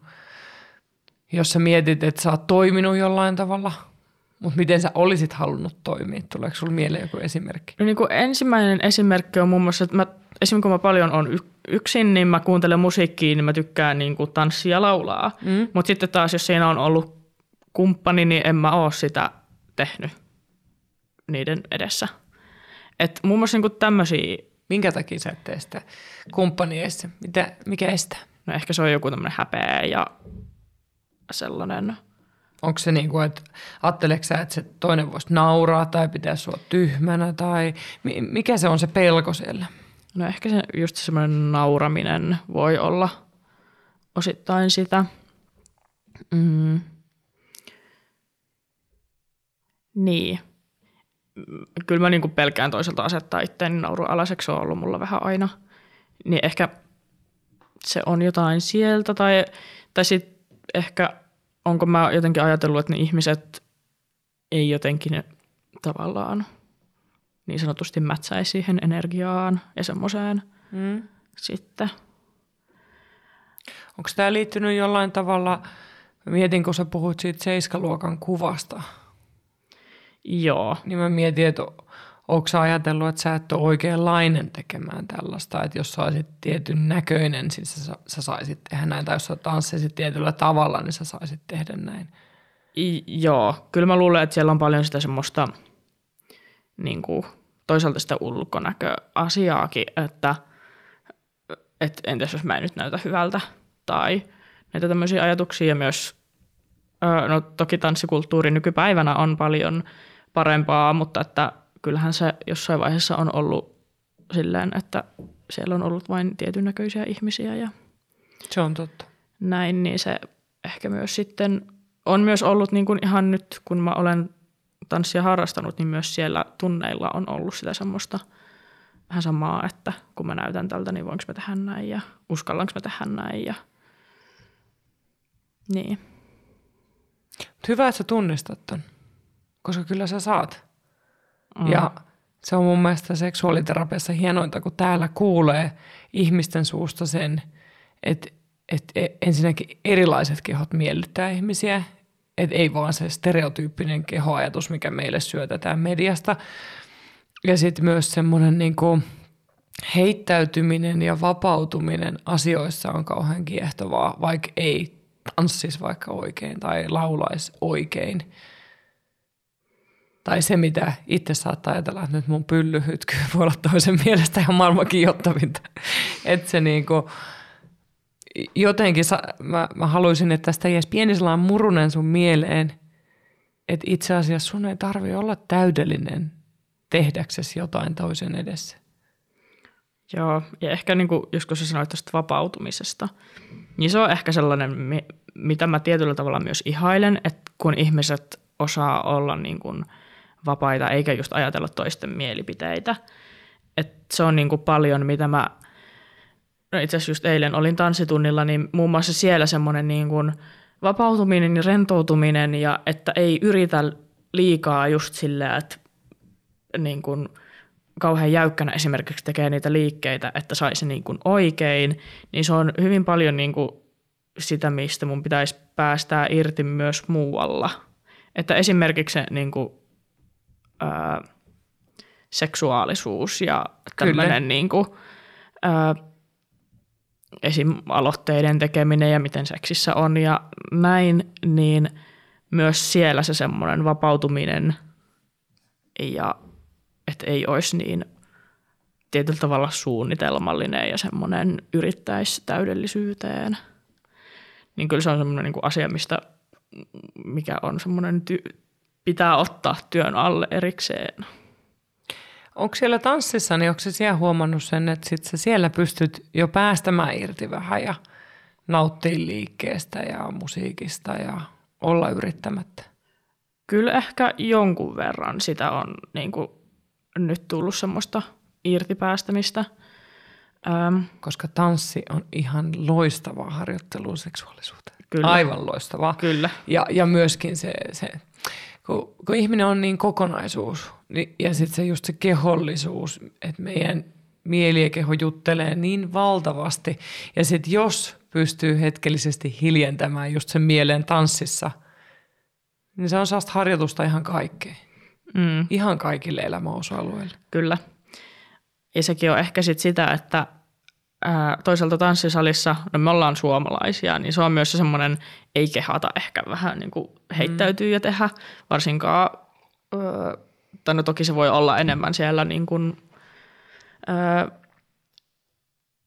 jos sä mietit, että sä oot toiminut jollain tavalla, mutta miten sä olisit halunnut toimia? Tuleeko sulla mieleen joku esimerkki? No niin kuin ensimmäinen esimerkki on muun muassa, että mä, esimerkiksi kun mä paljon on yksin, niin mä kuuntelen musiikkia, niin mä tykkään niin kuin tanssia ja laulaa. Mm. Mutta sitten taas, jos siinä on ollut kumppani, niin en mä oo sitä tehnyt niiden edessä. Et muun muassa niin tämmöisiä... Minkä takia sä et tee sitä kumppani? Mitä, mikä estää? No ehkä se on joku tämmöinen häpeä ja sellainen... Onko se niin kuin, että ajatteleeko sä, että se toinen voisi nauraa tai pitää sua tyhmänä tai mikä se on se pelko siellä? No ehkä se just semmoinen nauraminen voi olla osittain sitä. Mm. Niin. Kyllä mä niinku pelkään toiselta asettaa itseäni naurualaiseksi, se on ollut mulla vähän aina. Niin ehkä se on jotain sieltä tai, tai sitten ehkä onko mä jotenkin ajatellut, että ne ihmiset ei jotenkin tavallaan niin sanotusti mätsäisi siihen energiaan ja semmoiseen mm. sitten. Onko tämä liittynyt jollain tavalla, mietin kun sä puhut siitä seiskaluokan kuvasta. Joo. Niin mä mietin, että onko sä ajatellut, että sä et ole oikeanlainen tekemään tällaista, että jos sä olisit tietyn näköinen, siis sä, sä saisit tehdä näin, tai jos sä tanssisit tietyllä tavalla, niin sä saisit tehdä näin. I, joo, kyllä mä luulen, että siellä on paljon sitä semmoista – niin kuin, toisaalta sitä ulkonäköasiaakin, että et entäs jos mä en nyt näytä hyvältä tai näitä tämmöisiä ajatuksia ja myös, no toki tanssikulttuuri nykypäivänä on paljon parempaa, mutta että kyllähän se jossain vaiheessa on ollut silleen, että siellä on ollut vain tietyn näköisiä ihmisiä ja se on totta. Näin, niin se ehkä myös sitten on myös ollut niin kuin ihan nyt, kun mä olen tanssia harrastanut, niin myös siellä tunneilla on ollut sitä semmoista vähän samaa, että kun mä näytän tältä, niin voinko mä tehdä näin ja uskallanko mä tehdä näin ja niin. Hyvä, että sä tunnistat ton, koska kyllä sä saat. Mm. Ja se on mun mielestä seksuaaliterapiassa hienointa, kun täällä kuulee ihmisten suusta sen, että että e, ensinnäkin erilaiset kehot miellyttää ihmisiä, että ei vaan se stereotyyppinen kehoajatus, mikä meille syötetään mediasta. Ja sitten myös semmoinen niin heittäytyminen ja vapautuminen asioissa on kauhean kiehtovaa, vaikka ei tanssisi vaikka oikein tai laulaisi oikein. Tai se, mitä itse saattaa ajatella, että nyt mun pyllyhytky voi [LAUGHS] olla toisen mielestä ihan maailman kiihottavinta. [LAUGHS] Että se niinku, jotenkin, mä, mä haluaisin, että tästä jäisi pieni sellainen murunen sun mieleen, että itse asiassa sun ei tarvi olla täydellinen tehdäksesi jotain toisen edessä. Joo, ja ehkä niin kuin, just kun sä sanoit tästä vapautumisesta, niin se on ehkä sellainen, mitä mä tietyllä tavalla myös ihailen, että kun ihmiset osaa olla niin kuin vapaita eikä just ajatella toisten mielipiteitä. että se on niin kuin paljon, mitä mä, no itse asiassa just eilen olin tanssitunnilla, niin muun muassa siellä semmoinen niin kuin vapautuminen ja rentoutuminen ja että ei yritä liikaa just silleen, että niin kuin – kauhean jäykkänä esimerkiksi tekee niitä liikkeitä, että saisi niin kuin oikein, niin se on hyvin paljon niin kuin sitä, mistä mun pitäisi päästää irti myös muualla. Että esimerkiksi se niin kuin, ää, seksuaalisuus ja tämmöinen niin kuin, ää, esim. aloitteiden tekeminen ja miten seksissä on ja näin, niin myös siellä se semmoinen vapautuminen ja että ei olisi niin tietyllä tavalla suunnitelmallinen ja semmoinen yrittäisi täydellisyyteen. Niin kyllä se on semmoinen niin asia, mistä mikä on semmoinen, ty- pitää ottaa työn alle erikseen. Onko siellä tanssissa, niin onko se siellä huomannut sen, että sit sä siellä pystyt jo päästämään irti vähän ja nauttia liikkeestä ja musiikista ja olla yrittämättä? Kyllä ehkä jonkun verran sitä on niin kuin nyt tullut semmoista irtipäästämistä. Ähm, Koska tanssi on ihan loistavaa harjoittelua seksuaalisuuteen. Kyllä. Aivan loistavaa. Kyllä. Ja, ja myöskin se, se kun, kun ihminen on niin kokonaisuus niin, ja sitten se just se kehollisuus, että meidän mieli ja keho juttelee niin valtavasti. Ja sitten jos pystyy hetkellisesti hiljentämään just sen mielen tanssissa, niin se on sellaista harjoitusta ihan kaikkeen. Mm. Ihan kaikille elämäosa-alueille. Kyllä. Ja sekin on ehkä sit sitä, että ää, toisaalta tanssisalissa, no me ollaan suomalaisia, niin se on myös semmoinen ei kehata ehkä vähän niin kuin heittäytyy mm. ja tehdä, varsinkaan, öö, tai no toki se voi olla enemmän siellä niin kuin, öö,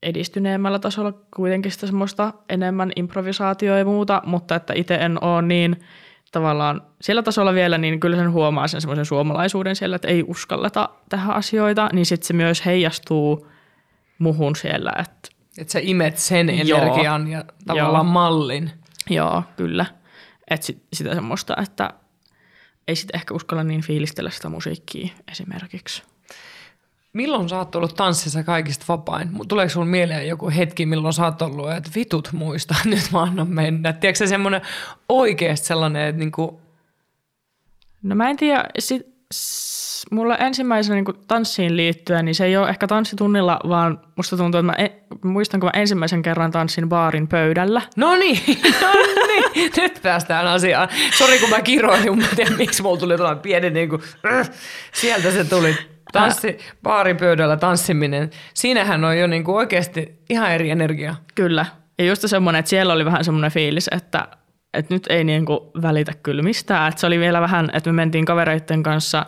edistyneemmällä tasolla kuitenkin sitä semmoista enemmän improvisaatioa ja muuta, mutta että itse en ole niin – tavallaan siellä tasolla vielä, niin kyllä sen huomaa sen semmoisen suomalaisuuden siellä, että ei uskalleta tähän asioita, niin sitten se myös heijastuu muhun siellä. Että et sä imet sen energian joo, ja tavallaan joo. mallin. Joo, kyllä. Että sit, sitä semmoista, että ei sitten ehkä uskalla niin fiilistellä sitä musiikkia esimerkiksi. Milloin sä oot ollut tanssissa kaikista vapain? Tuleeko sun mieleen joku hetki, milloin sä oot ollut, että vitut muista, [LAUGHS] nyt mä annan mennä? Tiedätkö se semmoinen oikeasti sellainen, että niinku... No mä en tiedä, sit, mulla ensimmäisenä niin tanssiin liittyen, niin se ei ole ehkä tanssitunnilla, vaan musta tuntuu, että mä en, muistan, kun mä ensimmäisen kerran tanssin baarin pöydällä. No niin, [LAUGHS] no niin, nyt päästään asiaan. Sori kun mä kiroin, mä tiedän miksi mulla tuli jotain pieni niin kuin, äh, sieltä se tuli. Tanssi, baaripöydällä tanssiminen, siinähän on jo niin kuin oikeasti ihan eri energia. Kyllä. Ja just semmoinen, että siellä oli vähän semmoinen fiilis, että, että nyt ei niin kuin välitä kyllä mistään. Että se oli vielä vähän, että me mentiin kavereiden kanssa,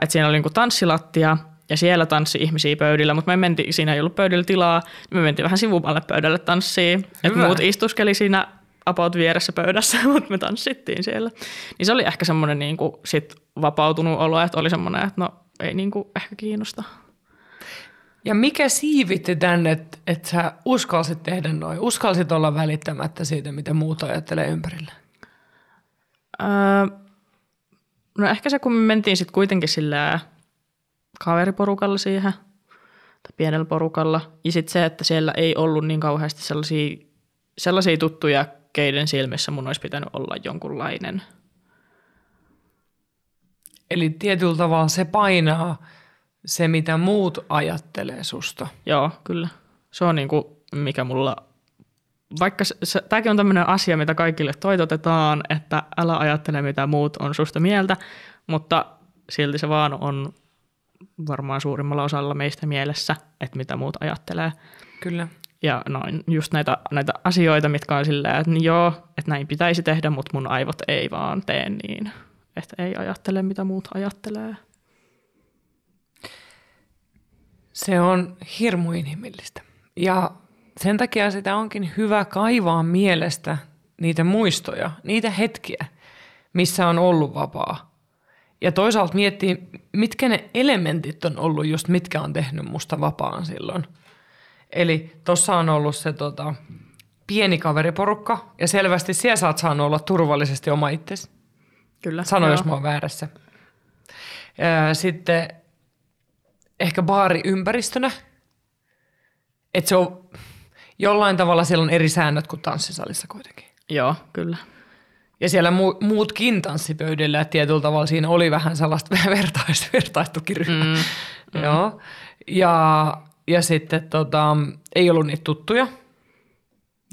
että siinä oli niin kuin tanssilattia ja siellä tanssi ihmisiä pöydillä, mutta me mentiin, siinä ei ollut pöydillä tilaa, me mentiin vähän sivumalle pöydälle tanssiin. Että muut istuskeli siinä about vieressä pöydässä, [LAUGHS] mutta me tanssittiin siellä. Niin se oli ehkä semmoinen niin kuin sit vapautunut olo, että oli semmoinen, että no ei niin kuin ehkä kiinnosta. Ja mikä siivitti tänne, että, että sä uskalsit tehdä noin? Uskalsit olla välittämättä siitä, mitä muut ajattelee ympärillä? Öö, no ehkä se, kun me mentiin sitten kuitenkin sillä kaveriporukalla siihen, tai pienellä porukalla. Ja sitten se, että siellä ei ollut niin kauheasti sellaisia, sellaisia tuttuja, keiden silmissä mun olisi pitänyt olla jonkunlainen – Eli tietyllä tavalla se painaa se, mitä muut ajattelee susta. Joo, kyllä. Se on niinku, mikä mulla vaikka se, tämäkin on tämmöinen asia, mitä kaikille toitotetaan, että älä ajattele, mitä muut on susta mieltä, mutta silti se vaan on varmaan suurimmalla osalla meistä mielessä, että mitä muut ajattelee. Kyllä. Ja noin, just näitä, näitä asioita, mitkä on silleen, että niin joo, että näin pitäisi tehdä, mutta mun aivot ei vaan tee niin. Että ei ajattele, mitä muut ajattelee. Se on hirmu inhimillistä. Ja sen takia sitä onkin hyvä kaivaa mielestä niitä muistoja, niitä hetkiä, missä on ollut vapaa. Ja toisaalta miettii, mitkä ne elementit on ollut just, mitkä on tehnyt musta vapaan silloin. Eli tuossa on ollut se tota, pieni kaveriporukka, ja selvästi siellä saat saanut olla turvallisesti oma itsesi. Kyllä. Sano, joo. jos mä oon väärässä. Sitten ehkä baari ympäristönä. Että se on jollain tavalla siellä on eri säännöt kuin tanssisalissa kuitenkin. Joo, kyllä. Ja siellä mu- muutkin tanssipöydillä, että tietyllä tavalla siinä oli vähän sellaista [LAUGHS] vertais, vertaistukiryhmää. Mm, [LAUGHS] mm. Joo. Ja, ja sitten tota, ei ollut niitä tuttuja.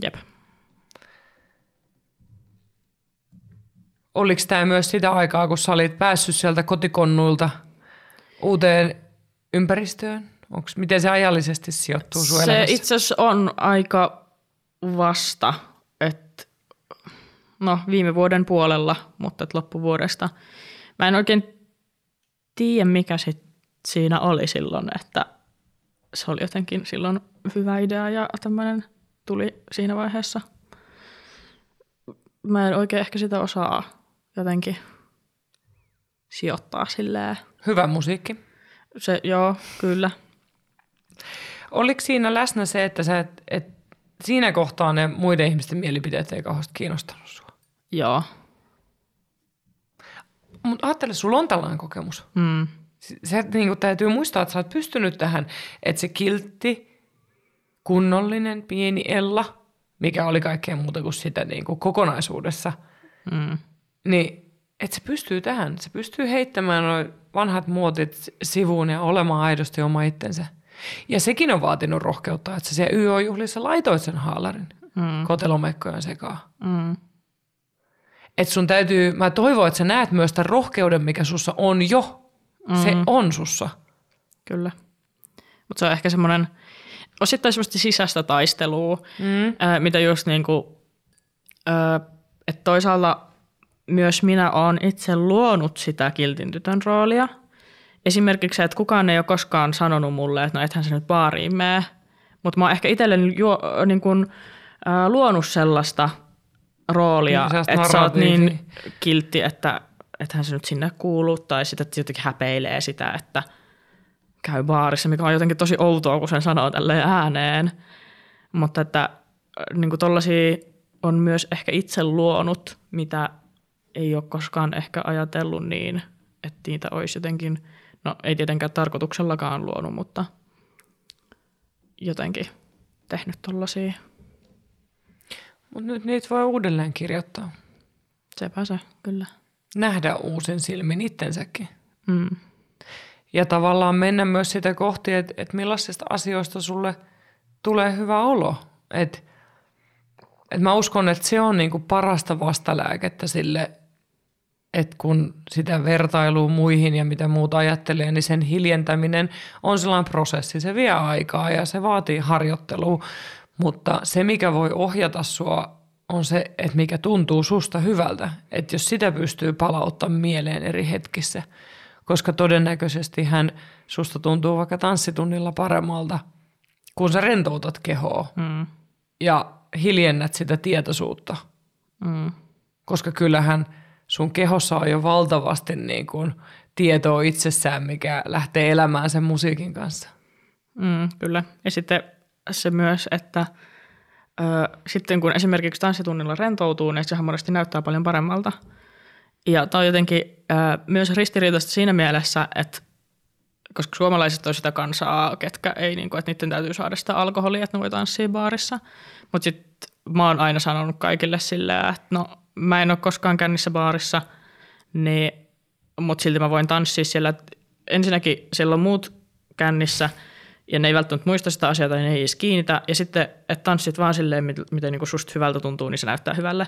Jep. Oliko tämä myös sitä aikaa, kun sä olit päässyt sieltä kotikonnuilta uuteen ympäristöön? Onks, miten se ajallisesti sijoittuu sun Se elämässä? itse asiassa on aika vasta, että no viime vuoden puolella, mutta et loppuvuodesta. Mä en oikein tiedä, mikä sit siinä oli silloin, että se oli jotenkin silloin hyvä idea ja tämmöinen tuli siinä vaiheessa. Mä en oikein ehkä sitä osaa jotenkin sijoittaa silleen. Hyvä musiikki. Se, joo, kyllä. Oliko siinä läsnä se, että sä et, et siinä kohtaa ne muiden ihmisten mielipiteet ei kauheasti kiinnostanut sua? Joo. Mutta ajattele, sulla on tällainen kokemus. Mm. Se niin täytyy muistaa, että sä oot pystynyt tähän, että se kiltti, kunnollinen, pieni Ella, mikä oli kaikkea muuta kuin sitä niin kuin kokonaisuudessa, Mm. niin että se pystyy tähän. Se pystyy heittämään nuo vanhat muotit sivuun ja olemaan aidosti oma itsensä. Ja sekin on vaatinut rohkeutta, että sä siellä YO-juhlissa laitoit sen haalarin Mm. kotelomekkojen sekaan. Mm. Että sun täytyy, mä toivon, että sä näet myös tämän rohkeuden, mikä sussa on jo. Mm. Se on sussa. Kyllä. Mutta se on ehkä semmoinen osittain semmoista sisäistä taistelua, mm. ää, mitä just niin kuin, että toisaalta myös minä olen itse luonut sitä kiltin tytön roolia. Esimerkiksi se, että kukaan ei ole koskaan sanonut mulle, että no ethän sä nyt baariin mene. Mutta mä oon ehkä itselleni juo, niin kuin, ää, luonut sellaista roolia, Niin, että sä oot niin narratiivia. kiltti, että ethän se nyt sinne kuulu, tai sitten että jotenkin häpeilee sitä, että käy baarissa, mikä on jotenkin tosi outoa, kun sen sanoo tälleen ääneen. Mutta että niin kuin tollaisia on myös ehkä itse luonut, mitä ei ole koskaan ehkä ajatellut niin, että niitä olisi jotenkin, no ei tietenkään tarkoituksellakaan luonut, mutta jotenkin tehnyt tollaisia. Mutta nyt niitä voi uudelleen kirjoittaa. Sepä se, kyllä. Nähdä uusin silmin itsensäkin. Mm. Ja tavallaan mennä myös sitä kohti, että et millaisista asioista sulle tulee hyvä olo. Et, et mä uskon, että se on niinku parasta vastalääkettä sille, että kun sitä vertailua muihin ja mitä muut ajattelee, niin sen hiljentäminen on sellainen prosessi. Se vie aikaa ja se vaatii harjoittelua, mutta se mikä voi ohjata sua on se, että mikä tuntuu susta hyvältä. Että jos sitä pystyy palauttamaan mieleen eri hetkissä, koska todennäköisesti hän susta tuntuu vaikka tanssitunnilla paremmalta, kun sä rentoutat kehoa Mm. ja hiljennät sitä tietoisuutta. Mm. Koska kyllähän sun kehossa on jo valtavasti niin kuin tietoa itsessään, mikä lähtee elämään sen musiikin kanssa. Mm, kyllä. Ja sitten se myös, että ö, sitten kun esimerkiksi tanssitunnilla rentoutuu, niin sehän monesti näyttää paljon paremmalta. Ja tämä on jotenkin ö, myös ristiriitaista siinä mielessä, että koska suomalaiset on sitä kansaa, ketkä ei, niin kuin, että niiden täytyy saada sitä alkoholia, että ne voi tanssia baarissa. Mutta sitten mä oon aina sanonut kaikille silleen, että no mä en ole koskaan kännissä baarissa, niin, mutta silti mä voin tanssia siellä. Ensinnäkin siellä on muut kännissä ja ne ei välttämättä muista sitä asiaa tai ne ei edes kiinnitä. Ja sitten, että tanssit vaan silleen, miten niin susta hyvältä tuntuu, niin se näyttää hyvälle.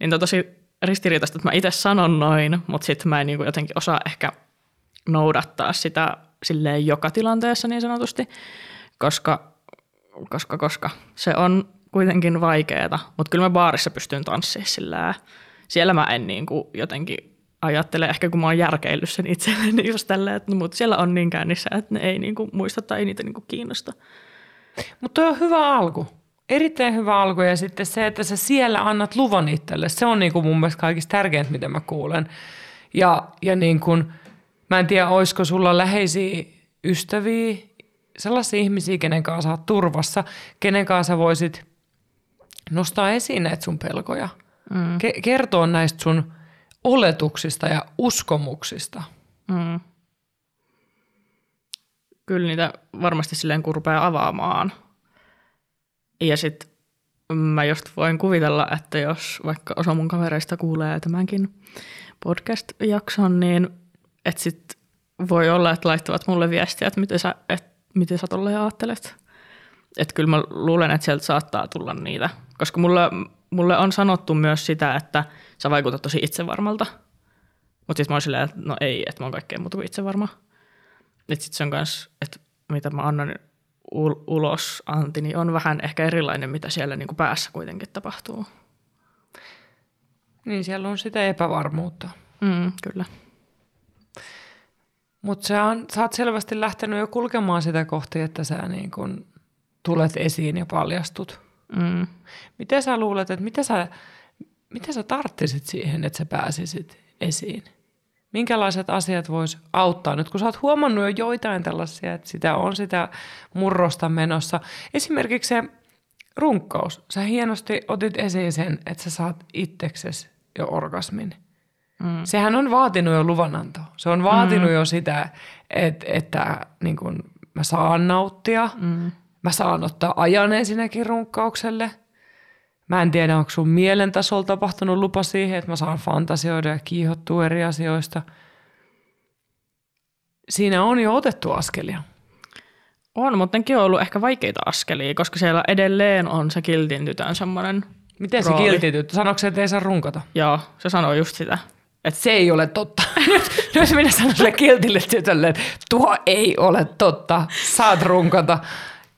Niin on tosi ristiriitaista, että mä itse sanon noin, mutta sitten mä en niin kuin jotenkin osaa ehkä noudattaa sitä silleen joka tilanteessa niin sanotusti, koska, koska, koska se on kuitenkin vaikeeta. Mutta kyllä mä baarissa pystyn tanssimaan sillä siellä mä en niin kuin jotenkin ajattele, ehkä kun mä oon järkeillyt sen itselleni [LAUGHS] just tälleen, että no, mutta siellä on niin käynnissä, että ne ei niin kuin muista tai ei niitä niin kuin kiinnosta. Mutta on hyvä alku. Erittäin hyvä alku ja sitten se, että sä siellä annat luvan itselle, se on niin kuin mun mielestä kaikista tärkeintä, mitä mä kuulen. Ja, ja niin kuin, mä en tiedä, olisiko sulla läheisiä ystäviä, sellaisia ihmisiä, kenen kanssa oot turvassa, kenen kanssa voisit nostaa esiin näitä sun pelkoja. Mm. Ke- kertoa näistä sun oletuksista ja uskomuksista. Mm. Kyllä niitä varmasti silleen, kun rupeaa avaamaan. Ja sitten mä just voin kuvitella, että jos vaikka osa mun kavereista kuulee tämänkin podcast-jakson, niin että sit voi olla, että laittavat mulle viestiä, että miten sä, et, miten sä tolleen ajattelet. Että kyllä mä luulen, että sieltä saattaa tulla niitä. Koska mulle, mulle on sanottu myös sitä, että sä vaikutat tosi itsevarmalta. Mutta sitten mä oon silleen, että no ei, että mä oon kaikkea muuta kuin itsevarma. Että sitten se on myös, että mitä mä annan ulos anti, niin on vähän ehkä erilainen, mitä siellä niin kuin päässä kuitenkin tapahtuu. Niin, siellä on sitä epävarmuutta. Mm, kyllä. Mutta sä, sä oot selvästi lähtenyt jo kulkemaan sitä kohti, että sä niin kun tulet esiin ja paljastut. Mm. Miten sä luulet, että mitä sä, mitä sä tarttisit siihen, että sä pääsisit esiin? Minkälaiset asiat vois auttaa nyt, kun sä oot huomannut jo joitain tällaisia, että sitä on sitä murrosta menossa. Esimerkiksi se runkkaus. Sä hienosti otit esiin sen, että sä saat itseksesi jo orgasmin. Mm. Sehän on vaatinut jo luvanantoa. Se on vaatinut mm. jo sitä, että, että niin kun mä saan nauttia. Mm. Mä saan ottaa ajan ensinnäkin runkkaukselle. Mä en tiedä, onko sun mielen tasolla tapahtunut lupa siihen, että mä saan fantasioida ja kiihottua eri asioista. Siinä on jo otettu askelia. On, mutta nekin on ollut ehkä vaikeita askelia, koska siellä edelleen on se kiltin tytön semmoinen Miten rooli. se kiltin tyttö? Sanoiko se, että ei saa runkata? Joo, se sanoo just sitä. Että se ei ole totta. [LAUGHS] Nyt minä sanon sille kiltille tytölle, että tuo ei ole totta. Saat runkata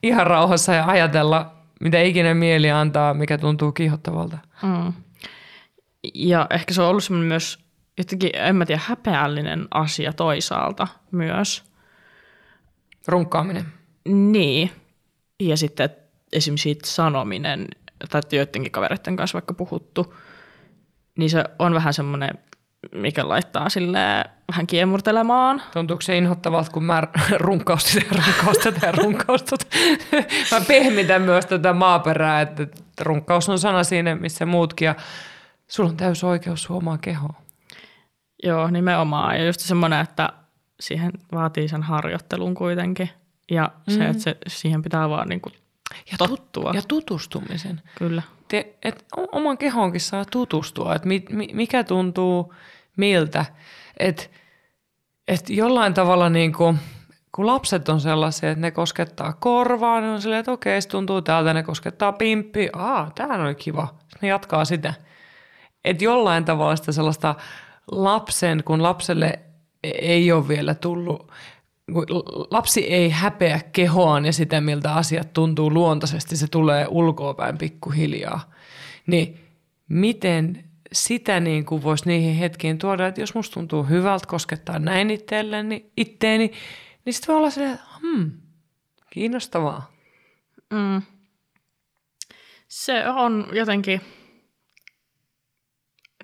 ihan rauhassa ja ajatella, mitä ikinä mieli antaa, mikä tuntuu kiihottavalta. Mm. Ja ehkä se on ollut semmoinen myös jotenkin, en mä tiedä, häpeällinen asia toisaalta myös. Runkkaaminen. Niin. Ja sitten esimerkiksi siitä sanominen, tai joidenkin kavereiden kanssa vaikka puhuttu, niin se on vähän semmoinen mikä laittaa sille vähän kiemurtelemaan. Tuntuuko se inhottavalta, kun mä runkaustin ja runkaustan ja runkaustut? mä pehmitän myös tätä maaperää, että runkaus on sana siinä, missä muutkin. Ja sulla on täys oikeus suomaa kehoa. Joo, nimenomaan. Ja just semmoinen, että siihen vaatii sen harjoittelun kuitenkin. Ja se, mm. että se, siihen pitää vaan niin kuin ja tottua. Ja tutustumisen. Kyllä. Te, et oman kehoonkin saa tutustua, että mi, mi, mikä tuntuu miltä. Että et jollain tavalla niin kuin, kun lapset on sellaisia, että ne koskettaa korvaa, niin on silleen, että okei, se tuntuu täältä, ne koskettaa pimppi, aa, tämä on kiva. Sitten ne jatkaa sitä. Että jollain tavalla sitä sellaista lapsen, kun lapselle ei ole vielä tullut lapsi ei häpeä kehoaan ja sitä, miltä asiat tuntuu luontaisesti, se tulee ulkoapäin pikkuhiljaa. Niin miten sitä niin kuin voisi niihin hetkiin tuoda, että jos musta tuntuu hyvältä koskettaa näin itselleni, itteeni, niin sitten voi olla se, että hmm, kiinnostavaa. Mm. Se on jotenkin,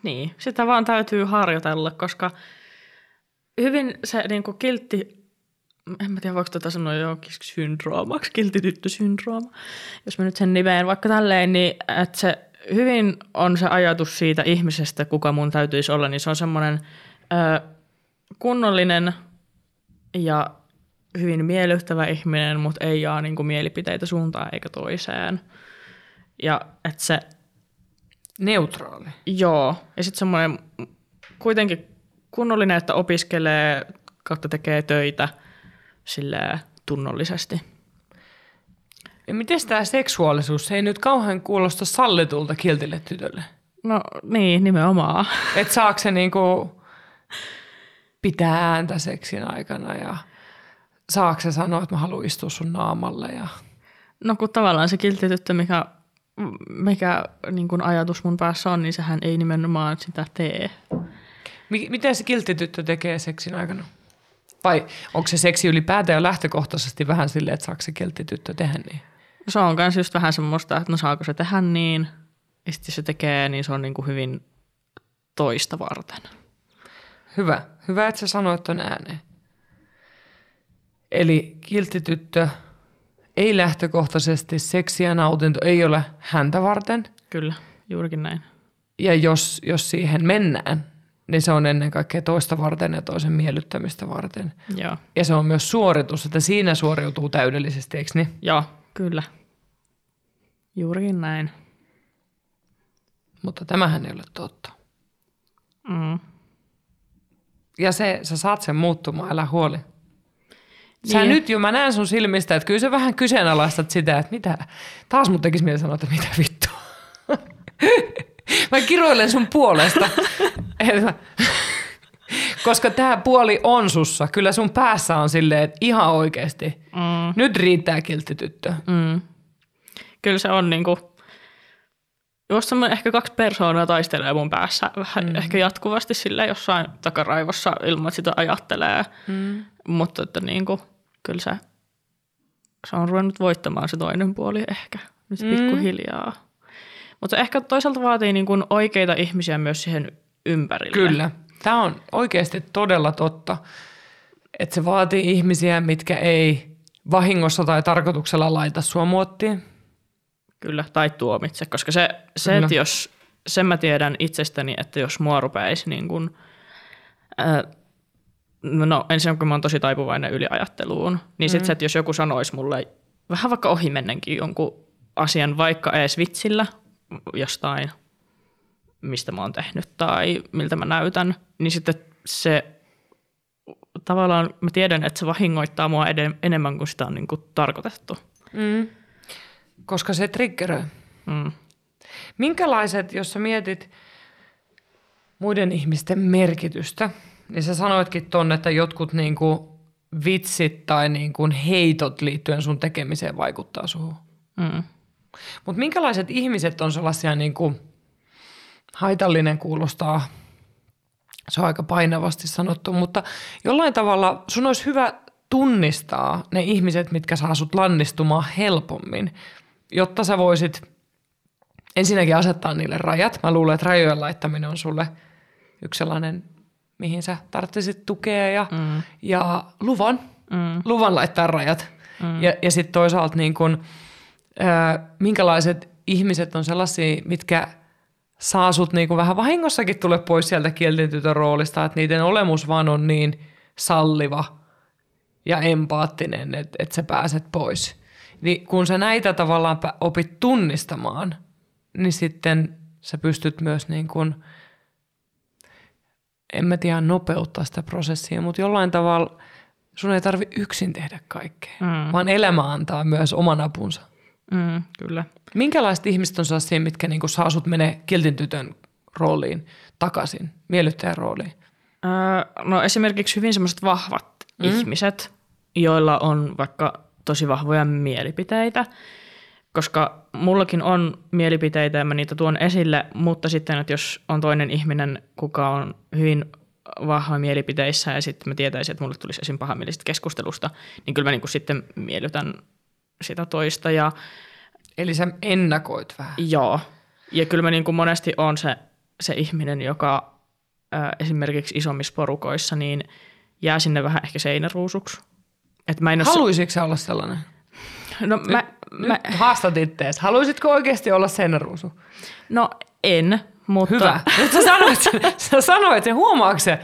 niin, sitä vaan täytyy harjoitella, koska hyvin se niin kuin kiltti en mä tiedä, voiko tätä sanoa jokin syndroomaksi, kiltityttösyndrooma, jos mä nyt sen nimeen vaikka tälleen, niin että se hyvin on se ajatus siitä ihmisestä, kuka mun täytyisi olla, niin se on semmoinen ö, kunnollinen ja hyvin miellyttävä ihminen, mutta ei jaa niin kuin mielipiteitä suuntaan eikä toiseen. Ja että se... Neutraali. Joo. Ja sitten semmoinen kuitenkin kunnollinen, että opiskelee kautta tekee töitä – sille tunnollisesti. Ja miten tämä seksuaalisuus, se ei nyt kauhean kuulosta sallitulta kiltille tytölle? No niin, nimenomaan. Et saako se niinku pitää ääntä seksin aikana ja saako se sanoa, että mä haluan istua sun naamalle ja... No kun tavallaan se kiltityttö, mikä, mikä niin kun ajatus mun päässä on, niin sehän ei nimenomaan sitä tee. Mi- miten se kilttityttö tekee seksin aikana? Vai onko se seksi ylipäätään jo lähtökohtaisesti vähän silleen, että saako se kilttityttö tehdä niin? Se on myös just vähän semmoista, että no saako se tehdä niin, ja sitten se tekee, niin se on niin kuin hyvin toista varten. Hyvä. Hyvä, että sä sanoit ton ääneen. Eli kilttityttö ei lähtökohtaisesti seksi ja nautinto ei ole häntä varten. Kyllä, juurikin näin. Ja jos, jos siihen mennään, niin se on ennen kaikkea toista varten ja toisen miellyttämistä varten. Joo, Ja se on myös suoritus, että siinä suoriutuu täydellisesti, eikö niin? Joo kyllä. Juurikin näin. Mutta tämähän ei ole totta. Mm. Ja se, sä saat sen muuttumaan, älä huoli. Sä Niin. nyt jo, mä näen sun silmistä, että kyllä sä vähän kyseenalaistat sitä, että mitä, taas mun tekisi mieli sanoa, että mitä vittua. [LAUGHS] mä kiroilen sun puolesta. [LAUGHS] Koska tämä puoli on sussa. Kyllä sun päässä on silleen, että ihan oikeasti. Mm. Nyt riittää kilttityttö. Mm. Kyllä se on niinku, just semmoinen ehkä kaksi persoonaa taistelee mun päässä vähän mm. ehkä jatkuvasti sille jossain takaraivossa ilman, että sitä ajattelee. Mm. Mutta että niinku, kyllä se, se on ruvennut voittamaan se toinen puoli ehkä nyt Mm. pikkuhiljaa. Mutta ehkä toisaalta vaatii niinku oikeita ihmisiä myös siihen ympärille. Kyllä. Tämä on oikeasti todella totta, että se vaatii ihmisiä, mitkä ei vahingossa tai tarkoituksella laita sua muottiin. Kyllä, tai tuomitse, koska se, se että jos, sen mä tiedän itsestäni, että jos mua rupeaisi niin kuin, ää, no ensin kun mä oon tosi taipuvainen yliajatteluun, niin sit se, että jos joku sanoisi mulle vähän vaikka ohimennenkin jonkun asian, vaikka edes vitsillä jostain, mistä mä oon tehnyt tai miltä mä näytän, niin sitten se tavallaan mä tiedän, että se vahingoittaa mua eden, enemmän kuin sitä on niin kuin tarkoitettu. Mm. Koska se triggeröi. Mm. Minkälaiset, jos sä mietit muiden ihmisten merkitystä, niin sä sanoitkin tonne, että jotkut niinku vitsit tai niinku heitot liittyen sun tekemiseen vaikuttaa suhun. Mm. Mutta minkälaiset ihmiset on sellaisia niinku, haitallinen kuulostaa, se on aika painavasti sanottu, mutta jollain tavalla sun olisi hyvä tunnistaa ne ihmiset, mitkä saa sut lannistumaan helpommin, jotta sä voisit ensinnäkin asettaa niille rajat. Mä luulen, että rajojen laittaminen on sulle yksi sellainen, mihin sä tarvitsisit tukea ja, mm. ja luvan. Mm. Luvan laittaa rajat. Mm. Ja, ja sitten toisaalta niin kun, ää, minkälaiset ihmiset on sellaisia, mitkä saa sut niin kun vähän vahingossakin tule pois sieltä kieltitytön roolista, että niiden olemus vaan on niin salliva ja empaattinen, että, että sä pääset pois. Niin kun sä näitä tavallaan opit tunnistamaan, niin sitten sä pystyt myös niin kuin, en mä tiedä nopeuttaa sitä prosessia, mutta jollain tavalla sun ei tarvi yksin tehdä kaikkea, mm. vaan elämä antaa myös oman apunsa. Mm, kyllä. Minkälaiset ihmiset on sellaisia, mitkä niin kuin saa sut menee kiltin tytön rooliin takaisin, miellyttäjän rooliin? Öö, no esimerkiksi hyvin semmoiset vahvat mm. ihmiset, joilla on vaikka tosi vahvoja mielipiteitä, koska mullakin on mielipiteitä ja mä niitä tuon esille, mutta sitten, että jos on toinen ihminen, kuka on hyvin vahva mielipiteissä ja sitten mä tietäisin, että mulle tulisi esim. pahamielisestä keskustelusta, niin kyllä mä niin kuin sitten miellytän sitä toista ja Eli sä ennakoit vähän. Joo. Ja kyllä mä niin kuin monesti on se, se ihminen, joka ää, esimerkiksi isommissa porukoissa niin jää sinne vähän ehkä seinäruusuksi. Et mä en ole Haluaisitko sä olla sellainen? se, no, mä, mä, Nyt haastat ittees. Haluaisitko oikeasti olla seinäruusu? no en, mutta... Hyvä. Nyt sä sanoit [LAUGHS] sä sanoit sen, huomaatko se?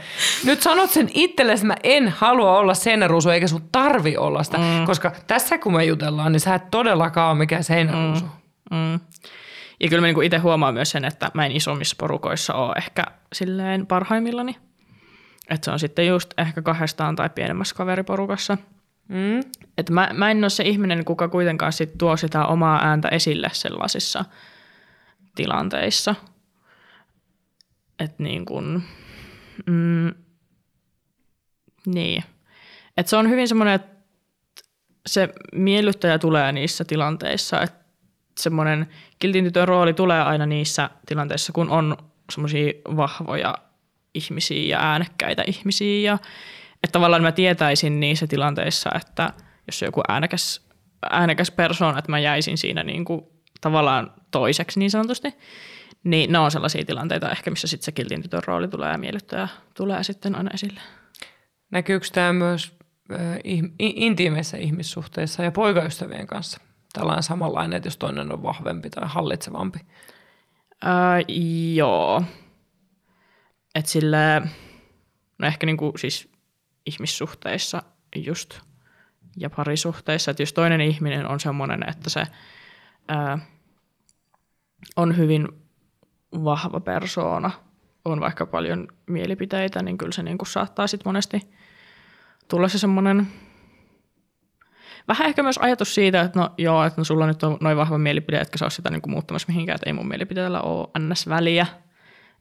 Nyt sanot sen itsellesi, että mä en halua olla seinäruusu, eikä sun tarvi olla sitä. Mm. Koska tässä kun me jutellaan, niin sä et todellakaan ole mikään seinäruusu. Mm. Mm. Ja kyllä mä niinku itse huomaan myös sen, että mä en isommissa porukoissa ole ehkä silleen parhaimmillani. Että se on sitten just ehkä kahdestaan tai pienemmässä kaveriporukassa. Mm. Et mä, mä en ole se ihminen, kuka kuitenkaan sit tuo sitä omaa ääntä esille sellaisissa tilanteissa. Että niin kuin, mm, niin. Et se on hyvin semmoinen, että se miellyttäjä tulee niissä tilanteissa, että semmoinen kiltin tytön rooli tulee aina niissä tilanteissa, kun on semmoisia vahvoja ihmisiä ja äänekkäitä ihmisiä ja että tavallaan mä tietäisin niissä tilanteissa, että jos on joku äänekäs, äänekäs persoona, että mä jäisin siinä niin kuin tavallaan toiseksi niin sanotusti, niin ne on sellaisia tilanteita ehkä, missä sitten se kiltin tytön rooli tulee ja miellyttäjä tulee sitten aina esille. Näkyykö tämä myös äh, intiimeissä ihmissuhteissa ja poikaystävien kanssa? Tällainen samanlainen, että jos toinen on vahvempi tai hallitsevampi. Ää, joo. Et sille, no ehkä niinku siis ihmissuhteissa just ja parisuhteissa, että jos toinen ihminen on semmoinen, että se ää, on hyvin vahva persoona, on vaikka paljon mielipiteitä, niin kyllä se niinku saattaa sitten monesti tulla se semmoinen vähän ehkä myös ajatus siitä, että no joo, että no sulla nyt on noin vahva mielipide, etkä saa sitä niinku muuttamassa mihinkään, että ei mun mielipiteellä ole ns. väliä,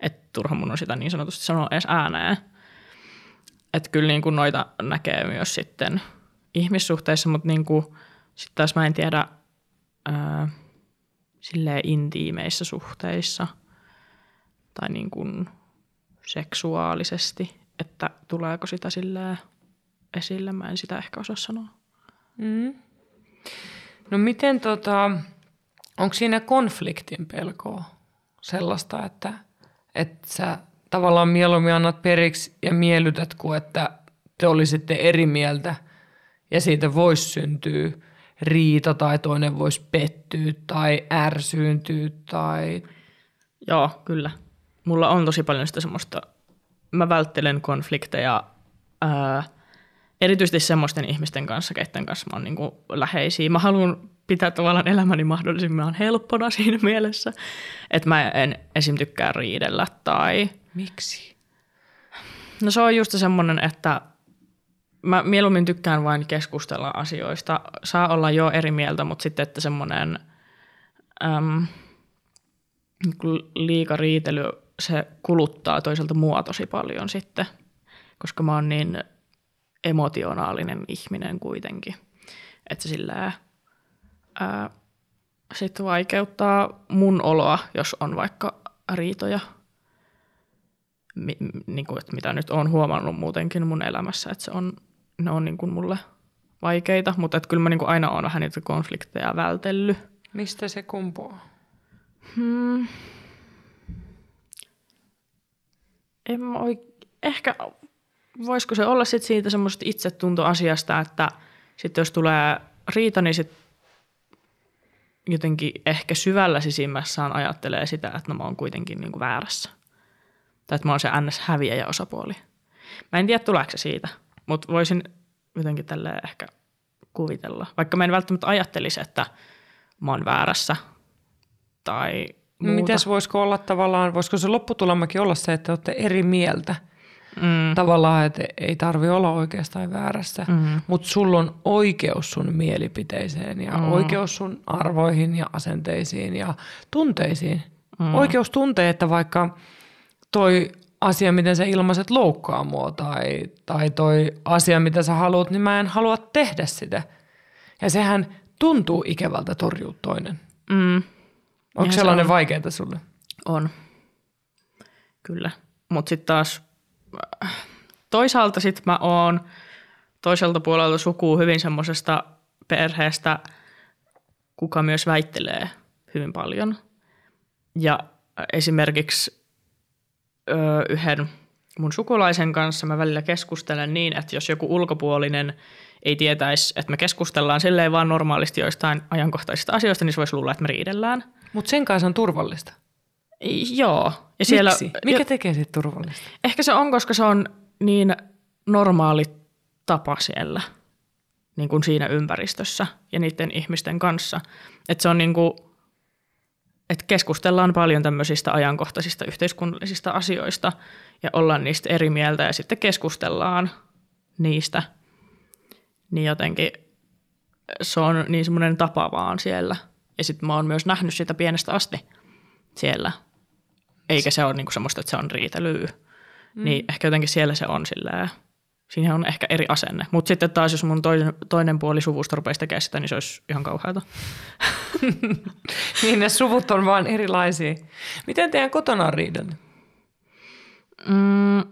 että turha mun on sitä niin sanotusti sanoa edes ääneen. Että kyllä niin kuin noita näkee myös sitten ihmissuhteissa, mutta niin kuin, sitten taas mä en tiedä ää, intiimeissä suhteissa tai niin kuin seksuaalisesti, että tuleeko sitä silleen esille, mä en sitä ehkä osaa sanoa. Mm. No miten tota, onko siinä konfliktin pelkoa sellaista, että, että sä tavallaan mieluummin annat periksi ja miellytät, kuin että te olisitte eri mieltä ja siitä voisi syntyä riita tai toinen voisi pettyä tai ärsyyntyä tai... Joo, kyllä. Mulla on tosi paljon sitä semmoista, mä välttelen konflikteja ää, erityisesti semmoisten ihmisten kanssa, keiden kanssa mä oon niin läheisiä. Mä haluan pitää tavallaan elämäni mahdollisimman helppona [LAUGHS] siinä mielessä, että mä en esim. tykkää riidellä tai... Miksi? No se on just semmoinen, että mä mieluummin tykkään vain keskustella asioista. Saa olla jo eri mieltä, mutta sitten, että semmoinen äm, liika riitely, se kuluttaa toiselta mua tosi paljon sitten, koska mä oon niin emotionaalinen ihminen kuitenkin. Että se sillä sitten vaikeuttaa mun oloa, jos on vaikka riitoja, mi, niin kuin, että mitä nyt on huomannut muutenkin mun elämässä, että se on, ne on niin kuin mulle vaikeita, mutta että kyllä mä niin kuin aina olen vähän niitä konflikteja vältellyt. Mistä se kumpuaa? Hmm. En mä oik- ehkä voisiko se olla sit siitä semmoisesta itsetuntoasiasta, että sitten jos tulee riita, niin sit jotenkin ehkä syvällä sisimmässään ajattelee sitä, että no mä oon kuitenkin niin kuin väärässä. Tai että mä oon se ns. häviäjä osapuoli. Mä en tiedä, tuleeko se siitä, mutta voisin jotenkin tälle ehkä kuvitella. Vaikka mä en välttämättä ajattelisi, että mä oon väärässä tai muuta. Mites voisiko olla tavallaan, voisiko se lopputulemakin olla se, että olette eri mieltä – Mm. Tavallaan, että ei tarvi olla oikeastaan väärässä, mm. mutta sulla on oikeus sun mielipiteeseen ja mm. oikeus sun arvoihin ja asenteisiin ja tunteisiin. Mm. Oikeus tuntee, että vaikka toi asia, miten sä ilmaiset loukkaa mua tai, tai toi asia, mitä sä haluat, niin mä en halua tehdä sitä. Ja sehän tuntuu ikävältä torjua toinen. Mm. Onko sellainen se on. vaikeaa sulle? On. Kyllä. Mutta sitten taas toisaalta sitten mä oon toiselta puolelta sukuu hyvin semmoisesta perheestä, kuka myös väittelee hyvin paljon. Ja esimerkiksi ö, yhden mun sukulaisen kanssa mä välillä keskustelen niin, että jos joku ulkopuolinen ei tietäisi, että me keskustellaan silleen vaan normaalisti joistain ajankohtaisista asioista, niin se voisi luulla, että me riidellään. Mutta sen kanssa on turvallista. Joo. Ja siellä, Miksi? Mikä tekee siitä turvallista? Ehkä se on, koska se on niin normaali tapa siellä niin kuin siinä ympäristössä ja niiden ihmisten kanssa. Että se on niin kuin, että keskustellaan paljon tämmöisistä ajankohtaisista yhteiskunnallisista asioista ja ollaan niistä eri mieltä ja sitten keskustellaan niistä. Niin jotenkin se on niin semmoinen tapa vaan siellä. Ja sitten mä oon myös nähnyt sitä pienestä asti siellä. Eikä se ole niinku semmoista, että se on riitelyä. Mm. Niin ehkä jotenkin siellä se on sillä Siinä on ehkä eri asenne. Mutta sitten taas, jos mun toinen, toinen puoli suvusta rupeisi tekemään sitä, niin se olisi ihan kauheata. [LAUGHS] niin, ne suvut on vaan erilaisia. Miten teidän kotona on riidellyt? Mm,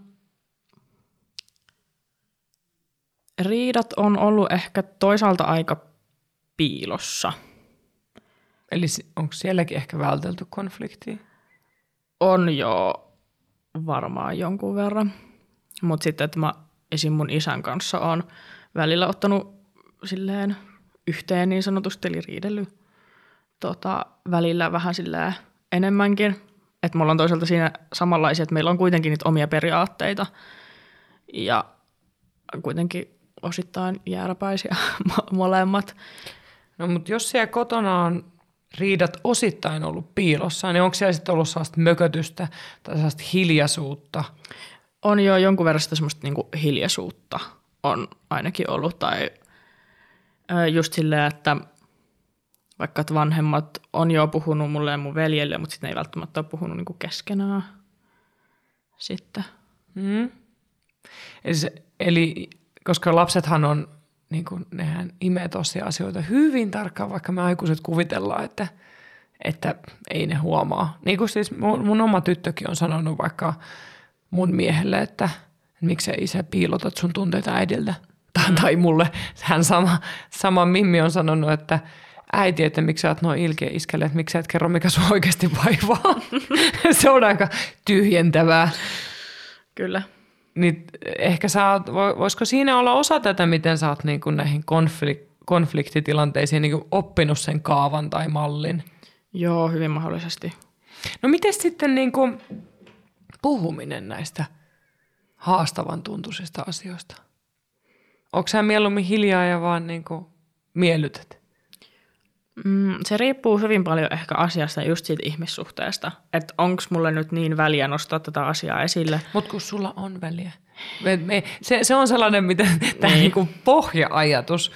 riidat on ollut ehkä toisaalta aika piilossa. Eli onko sielläkin ehkä vältelty konfliktia? On jo varmaan jonkun verran. Mutta sitten, että mä esim. mun isän kanssa on välillä ottanut silleen yhteen niin sanotusti, eli riidellyt tota, välillä vähän silleen enemmänkin. Että mulla on toisaalta siinä samanlaisia, että meillä on kuitenkin niitä omia periaatteita ja kuitenkin osittain jääräpäisiä [LAUGHS] molemmat. No mutta jos siellä kotona on riidat osittain ollut piilossa, niin onko siellä sitten ollut sellaista mökötystä tai sellaista hiljaisuutta? On jo jonkun verran sitä semmoista niinku hiljaisuutta on ainakin ollut. Tai just silleen, että vaikka että vanhemmat on jo puhunut mulle ja mun veljelle, mutta sitten ei välttämättä ole puhunut niinku keskenään sitten. Mm. Eli, se, eli koska lapsethan on, niin kuin, nehän imee tosiaan asioita hyvin tarkkaan, vaikka me aikuiset kuvitellaan, että, että ei ne huomaa. Niin kuin siis mun, mun oma tyttökin on sanonut vaikka mun miehelle, että, miksi isä piilotat sun tunteita äidiltä. Tai, tai mulle hän sama, sama Mimmi on sanonut, että äiti, että miksi sä oot noin ilkeä iskelle, että miksi sä et kerro, mikä sua oikeasti vaivaa. [LAUGHS] Se on aika tyhjentävää. Kyllä niin ehkä sä oot, voisiko siinä olla osa tätä, miten sä oot niin kuin näihin konflik- konfliktitilanteisiin niin kuin oppinut sen kaavan tai mallin? Joo, hyvin mahdollisesti. No miten sitten niin kuin puhuminen näistä haastavan tuntuisista asioista? Onko sä mieluummin hiljaa ja vaan niin kuin miellytät? Mm, se riippuu hyvin paljon ehkä asiasta just siitä ihmissuhteesta. Että onko mulle nyt niin väliä nostaa tätä asiaa esille. Mutta kun sulla on väliä. Me, me, se, se on sellainen miten, tämä niin. niinku pohja-ajatus.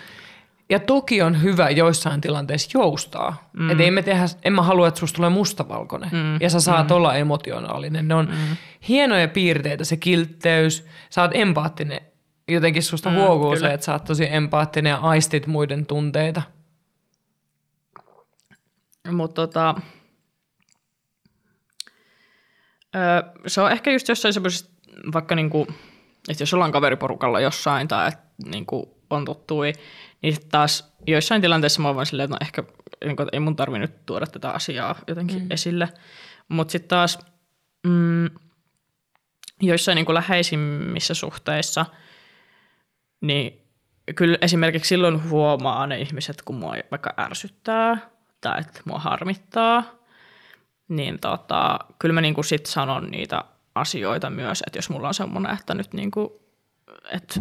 Ja toki on hyvä joissain tilanteissa joustaa. Mm. Että ei me tehdä, en mä halua, että susta tulee mustavalkoinen. Mm. Ja sä saat mm. olla emotionaalinen. Ne on mm. hienoja piirteitä, se kiltteys. Sä oot empaattinen. Jotenkin susta mm, huokuu se, että sä oot tosi empaattinen ja aistit muiden tunteita. Mutta tota, öö, se on ehkä just jossain semmoisessa, vaikka niinku, että jos ollaan kaveriporukalla jossain tai että niinku on tuttui, niin sitten taas joissain tilanteissa mä oon vaan silleen, että no ehkä niinku, että ei mun tarvi nyt tuoda tätä asiaa jotenkin mm. esille. Mutta sitten taas mm, joissain niinku läheisimmissä suhteissa, niin kyllä esimerkiksi silloin huomaa ne ihmiset, kun mua vaikka ärsyttää – tai että mua harmittaa, niin tota, kyllä mä niinku sit sanon niitä asioita myös, että jos mulla on semmoinen, että nyt niinku, että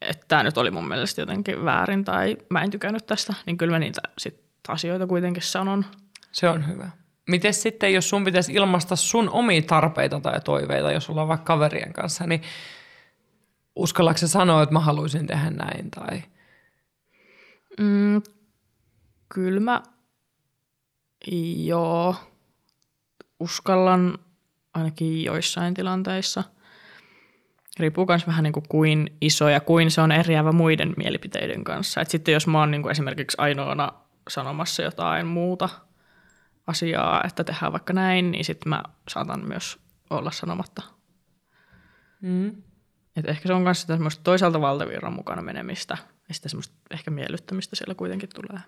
että tämä nyt oli mun mielestä jotenkin väärin tai mä en tykännyt tästä, niin kyllä mä niitä sit asioita kuitenkin sanon. Se on hyvä. Miten sitten, jos sun pitäisi ilmaista sun omia tarpeita tai toiveita, jos ollaan vaikka kaverien kanssa, niin uskallatko sanoa, että mä haluaisin tehdä näin? Tai... Mm, Kyllä mä, joo, uskallan ainakin joissain tilanteissa. Riippuu myös vähän niin kuin kuin iso ja kuin se on eriävä muiden mielipiteiden kanssa. Et sitten jos mä oon niin kuin esimerkiksi ainoana sanomassa jotain muuta asiaa, että tehdään vaikka näin, niin sitten mä saatan myös olla sanomatta. Mm. Et ehkä se on myös toisaalta valtavirran mukana menemistä – ja sitä semmoista ehkä miellyttämistä siellä kuitenkin tulee.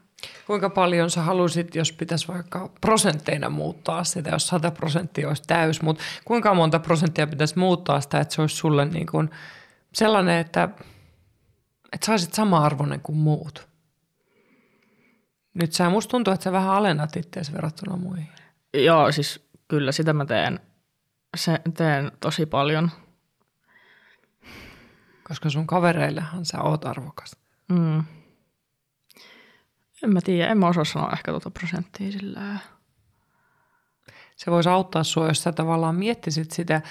Kuinka paljon sä halusit, jos pitäisi vaikka prosentteina muuttaa sitä, jos 100 prosenttia olisi täys, mutta kuinka monta prosenttia pitäisi muuttaa sitä, että se olisi sulle niin kuin sellainen, että, että sä olisit sama-arvoinen kuin muut? Nyt sä musta tuntuu, että sä vähän alennat itseäsi verrattuna muihin. Joo, siis kyllä sitä mä teen, se, teen tosi paljon. Koska sun kavereillehan sä oot arvokas. Mm. En mä tiedä, en mä osaa sanoa ehkä tuota prosenttia sillä. Se voisi auttaa sua, jos sä tavallaan miettisit sitä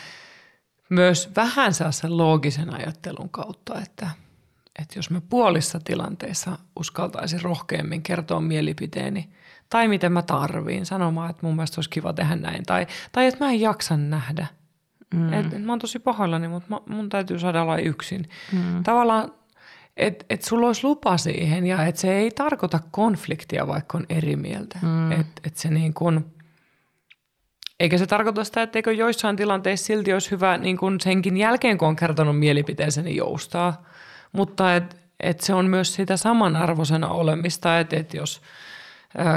myös vähän sen loogisen ajattelun kautta, että että jos mä puolissa tilanteissa uskaltaisin rohkeammin kertoa mielipiteeni tai miten mä tarviin sanomaan, että mun mielestä olisi kiva tehdä näin tai, tai että mä en jaksa nähdä. Mm. Et, et mä oon tosi pahoillani, mutta mä, mun täytyy saada olla yksin. Mm. Tavallaan, että et sulla olisi lupa siihen ja että se ei tarkoita konfliktia, vaikka on eri mieltä. Mm. Että et se niin kuin, eikä se tarkoita sitä, etteikö joissain tilanteissa silti olisi hyvä niin kuin senkin jälkeen, kun on kertonut mielipiteensä, niin joustaa. Mutta et, et se on myös sitä samanarvoisena olemista, että et jos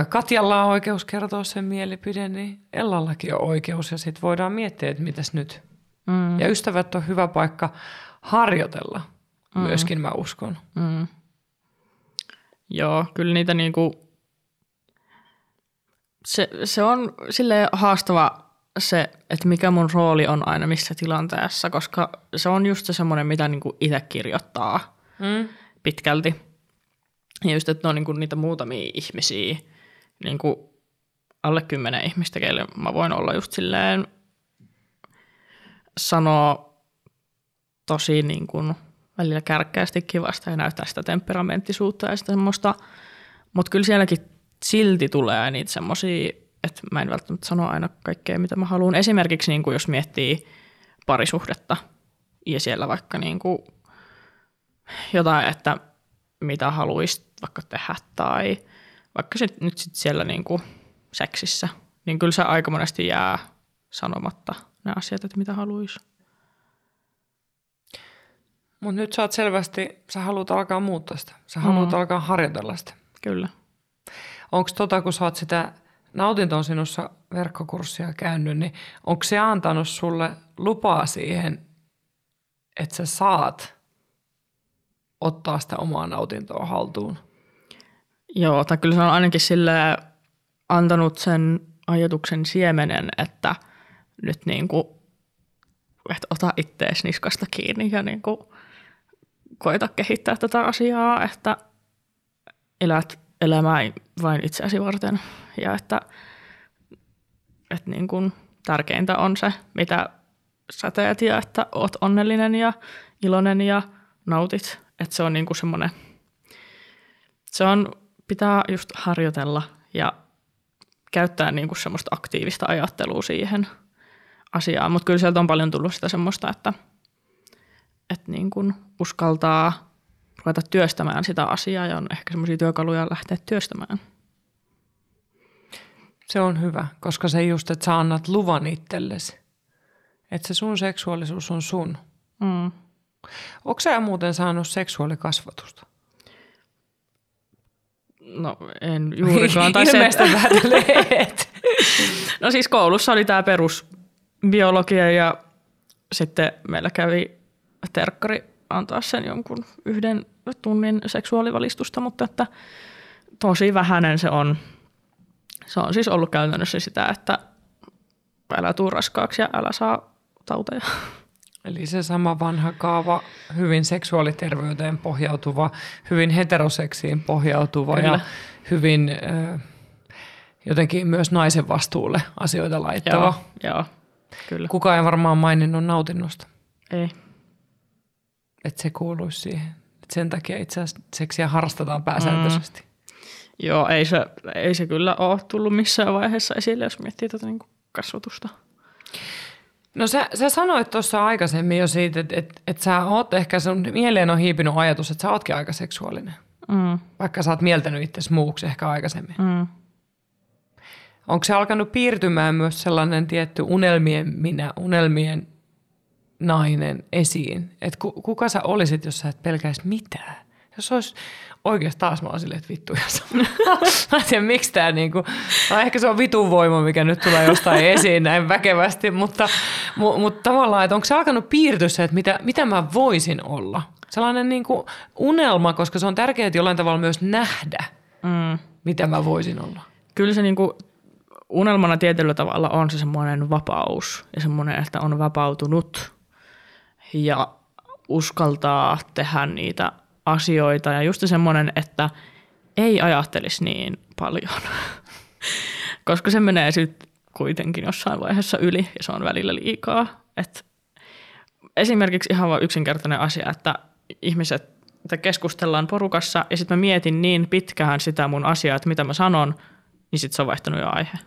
Katjalla on oikeus kertoa sen mielipide, niin Ellallakin on oikeus ja sitten voidaan miettiä, että mitäs nyt. Mm. Ja ystävät on hyvä paikka harjoitella mm. myöskin, mä uskon. Mm. Joo, kyllä niitä niinku, se, se on sille haastava se, että mikä mun rooli on aina missä tilanteessa, koska se on just se semmoinen, mitä niinku itse kirjoittaa mm. pitkälti. Ja just, että ne on niinku niitä muutamia ihmisiä, niinku alle kymmenen ihmistä, keille mä voin olla just silleen sanoa tosi niin kuin välillä kärkkäästi kivasta ja näyttää sitä temperamenttisuutta ja sitä semmoista, mutta kyllä sielläkin silti tulee niitä semmoisia, että mä en välttämättä sano aina kaikkea, mitä mä haluan. Esimerkiksi niin kuin jos miettii parisuhdetta ja siellä vaikka niin kuin jotain, että mitä haluaisit vaikka tehdä tai vaikka sit, nyt sit siellä niin kuin seksissä, niin kyllä se aika monesti jää sanomatta ne asiat, että mitä haluaisi. Mutta nyt sä oot selvästi, sä haluat alkaa muuttaa sitä. Sä haluat mm. alkaa harjoitella sitä. Kyllä. Onko tota, kun sä oot sitä nautinto on sinussa verkkokurssia käynyt, niin onko se antanut sulle lupaa siihen, että sä saat ottaa sitä omaa nautintoa haltuun? Joo, tai kyllä se on ainakin sille antanut sen ajatuksen siemenen, että nyt niin kuin, että ota ittees niskasta kiinni ja niin kuin koita kehittää tätä asiaa, että elät elämää vain itseäsi varten ja että, että niin kuin tärkeintä on se, mitä sä teet ja että oot onnellinen ja iloinen ja nautit. Että se on niin kuin semmoinen, se on, pitää just harjoitella ja käyttää niin kuin semmoista aktiivista ajattelua siihen asiaan. Mutta kyllä sieltä on paljon tullut sitä semmoista, että – että niin kuin uskaltaa ruveta työstämään sitä asiaa ja on ehkä semmoisia työkaluja lähteä työstämään. Se on hyvä, koska se just, että sä annat luvan itsellesi. Että se sun seksuaalisuus on sun. Mm. Onko sä muuten saanut seksuaalikasvatusta? No en juurikaan. Tai [LAUGHS] se, [LAUGHS] no siis koulussa oli tämä perusbiologia ja sitten meillä kävi terkkari antaa sen jonkun yhden tunnin seksuaalivalistusta, mutta että tosi vähäinen se on. Se on siis ollut käytännössä sitä, että älä tuu raskaaksi ja älä saa tauteja. Eli se sama vanha kaava, hyvin seksuaaliterveyteen pohjautuva, hyvin heteroseksiin pohjautuva Kyllä. ja hyvin äh, jotenkin myös naisen vastuulle asioita laittava. Joo, joo, kyllä. Kuka ei varmaan maininnut nautinnosta. Ei että se kuuluisi siihen. Et sen takia itse asiassa seksiä harrastetaan pääsääntöisesti. Mm. Joo, ei se, ei se kyllä ole tullut missään vaiheessa esille, jos miettii tätä niin kasvatusta. No sä, sä sanoit tuossa aikaisemmin jo siitä, että et, et sä oot ehkä, sun mieleen on hiipinyt ajatus, että sä ootkin aika seksuaalinen. Mm. Vaikka sä oot mieltänyt itse muuksi ehkä aikaisemmin. Mm. Onko se alkanut piirtymään myös sellainen tietty unelmien minä, unelmien nainen esiin. Että kuka sä olisit, jos sä et pelkäisi mitään? Jos olisi oikeasti taas mä silleen, että vittu [LAUGHS] Mä en tiedä, miksi tämä niinku, no ehkä se on vitun voima, mikä nyt tulee jostain esiin näin väkevästi, mutta, mu, mutta tavallaan, että onko se alkanut piirtyä se, että mitä, mitä mä voisin olla? Sellainen niinku unelma, koska se on tärkeää jollain tavalla myös nähdä, mm. mitä mä voisin olla. Kyllä se niinku unelmana tietyllä tavalla on se semmoinen vapaus ja semmoinen, että on vapautunut ja uskaltaa tehdä niitä asioita ja just semmoinen, että ei ajattelisi niin paljon, [LAUGHS] koska se menee sitten kuitenkin jossain vaiheessa yli ja se on välillä liikaa. Et esimerkiksi ihan vain yksinkertainen asia, että ihmiset että keskustellaan porukassa ja sitten mä mietin niin pitkään sitä mun asiaa, että mitä mä sanon, niin sitten se on vaihtanut jo aihe.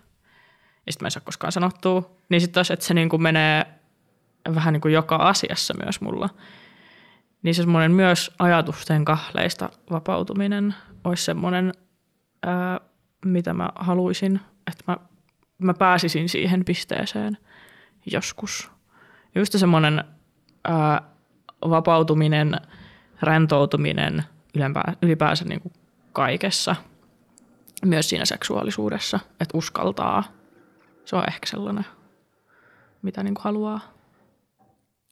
Ja sitten mä en saa koskaan sanottua. Niin sitten taas, että se niin menee vähän niin kuin joka asiassa myös mulla. Niin se semmoinen myös ajatusten kahleista vapautuminen olisi semmoinen, ää, mitä mä haluaisin, että mä, mä pääsisin siihen pisteeseen joskus. Just semmoinen ää, vapautuminen, rentoutuminen ylipäänsä, niin kuin kaikessa, myös siinä seksuaalisuudessa, että uskaltaa. Se on ehkä sellainen, mitä niin kuin haluaa.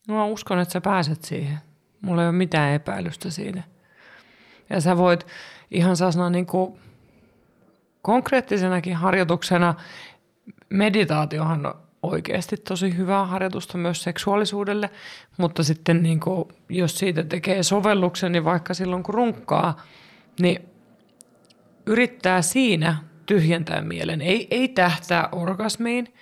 No mä uskon, että sä pääset siihen. Mulla ei ole mitään epäilystä siinä. Ja sä voit ihan sellaisena niin kuin konkreettisenakin harjoituksena, meditaatiohan on oikeasti tosi hyvää harjoitusta myös seksuaalisuudelle, mutta sitten niin kuin, jos siitä tekee sovelluksen, niin vaikka silloin kun runkkaa, niin yrittää siinä tyhjentää mielen. Ei, ei tähtää orgasmiin,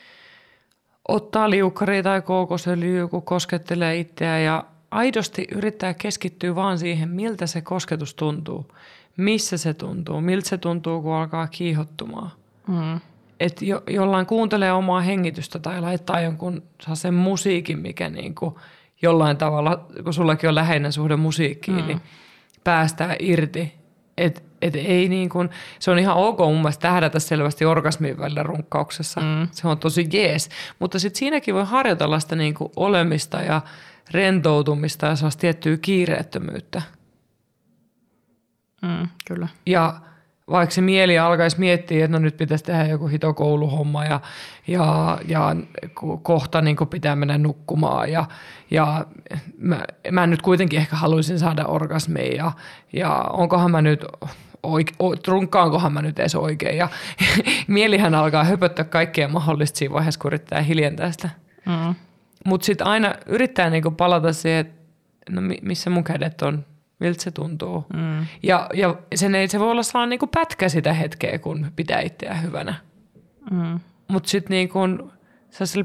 ottaa liukkari tai kookosöljyä, kun koskettelee itseään ja aidosti yrittää keskittyä vaan siihen, miltä se kosketus tuntuu, missä se tuntuu, miltä se tuntuu, kun alkaa kiihottumaan. Mm. Että jo, jollain kuuntelee omaa hengitystä tai laittaa jonkun sen musiikin, mikä niinku jollain tavalla, kun sullakin on läheinen suhde musiikkiin, mm. niin päästää irti. Et, et ei niin kuin, se on ihan ok mun mielestä tähdätä selvästi orgasmin välillä runkkauksessa. Mm. Se on tosi jees. Mutta sitten siinäkin voi harjoitella sitä niin kuin olemista ja rentoutumista ja sellaista tiettyä kiireettömyyttä. Mm, kyllä. Ja vaikka se mieli alkaisi miettiä, että no nyt pitäisi tehdä joku hitokouluhomma ja, ja, ja kohta niin pitää mennä nukkumaan ja, ja mä, mä nyt kuitenkin ehkä haluaisin saada orgasmeja ja, ja onkohan mä nyt oike, trunkkaankohan mä nyt edes oikein. Ja [LAUGHS] mielihän alkaa höpöttää kaikkea mahdollista siinä vaiheessa, kun yrittää hiljentää sitä. Mm. Mutta sitten aina yrittää niinku palata siihen, että no missä mun kädet on, miltä se tuntuu. Mm. Ja, ja sen ei, se voi olla sellainen niinku pätkä sitä hetkeä, kun pitää itseään hyvänä. Mm. Mutta sitten niinku,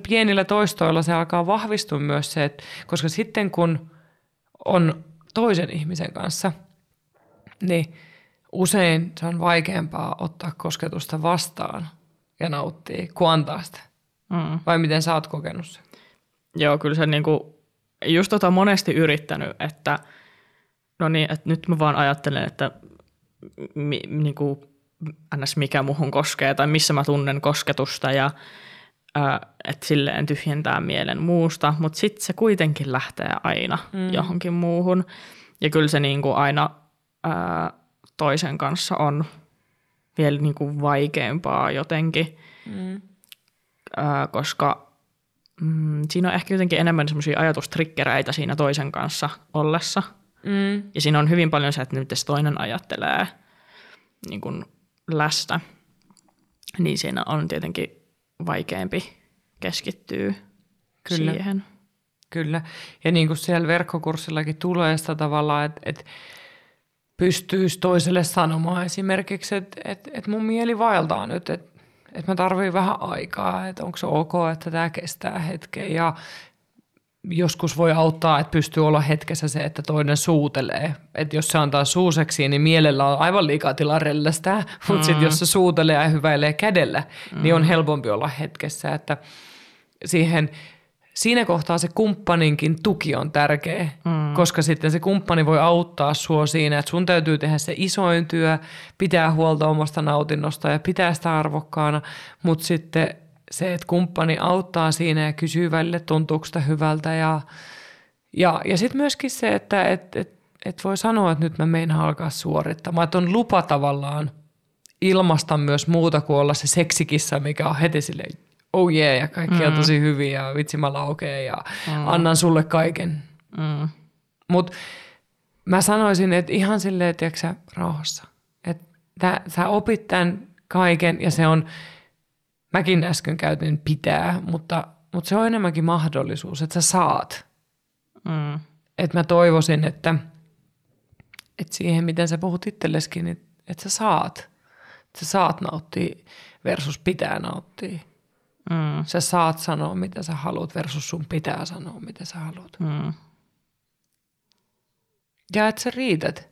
pienillä toistoilla se alkaa vahvistua myös se, että koska sitten kun on toisen ihmisen kanssa, niin usein se on vaikeampaa ottaa kosketusta vastaan ja nauttia kuin antaa sitä. Mm. Vai miten sä oot kokenut sen? Joo, kyllä se niinku, just tota monesti yrittänyt, että no niin, että nyt mä vaan ajattelen, että mi, niinku, ns. mikä muhun koskee tai missä mä tunnen kosketusta ja että silleen tyhjentää mielen muusta, mutta sitten se kuitenkin lähtee aina mm. johonkin muuhun. Ja kyllä se niinku aina ää, toisen kanssa on vielä niinku vaikeampaa jotenkin, mm. ää, koska mm, siinä on ehkä jotenkin enemmän semmoisia ajatustrikkereitä siinä toisen kanssa ollessa. Mm. Ja siinä on hyvin paljon se, että nyt toinen ajattelee niin kuin läsnä, niin siinä on tietenkin vaikeampi keskittyä Kyllä. siihen. Kyllä. Ja niin kuin siellä verkkokurssillakin tulee sitä tavallaan, että, että pystyisi toiselle sanomaan esimerkiksi, että, että, että mun mieli vaeltaa nyt, että että mä tarvitsen vähän aikaa, että onko se ok, että tämä kestää hetken ja joskus voi auttaa, että pystyy olla hetkessä se, että toinen suutelee. Että jos se antaa suuseksi, niin mielellä on aivan liikaa tilaa rellästää, mutta mm. sitten jos se suutelee ja hyväilee kädellä, mm. niin on mm. helpompi olla hetkessä, että siihen – siinä kohtaa se kumppaninkin tuki on tärkeä, mm. koska sitten se kumppani voi auttaa sua siinä, että sun täytyy tehdä se isoin työ, pitää huolta omasta nautinnosta ja pitää sitä arvokkaana, mutta sitten se, että kumppani auttaa siinä ja kysyy välille, tuntuuko sitä hyvältä ja, ja, ja sitten myöskin se, että et, et, et voi sanoa, että nyt mä menen alkaa suorittamaan, että on lupa tavallaan ilmasta myös muuta kuin olla se seksikissa, mikä on heti silleen oh yeah, ja kaikki mm. on tosi hyviä ja vitsi mä laukeen ja mm. annan sulle kaiken. Mm. Mutta mä sanoisin, että ihan silleen, tiedätkö rauhassa. Että sä opit tämän kaiken ja se on, mäkin äsken käytin pitää, mutta, mutta se on enemmänkin mahdollisuus, että sä saat. Mm. Että mä toivoisin, että, että siihen, miten sä puhut itselleskin, niin että sä saat. Että sä saat nauttia versus pitää nauttia. Mm. Sä saat sanoa, mitä sä haluat versus sun pitää sanoa, mitä sä haluat. Mm. Ja että sä riität.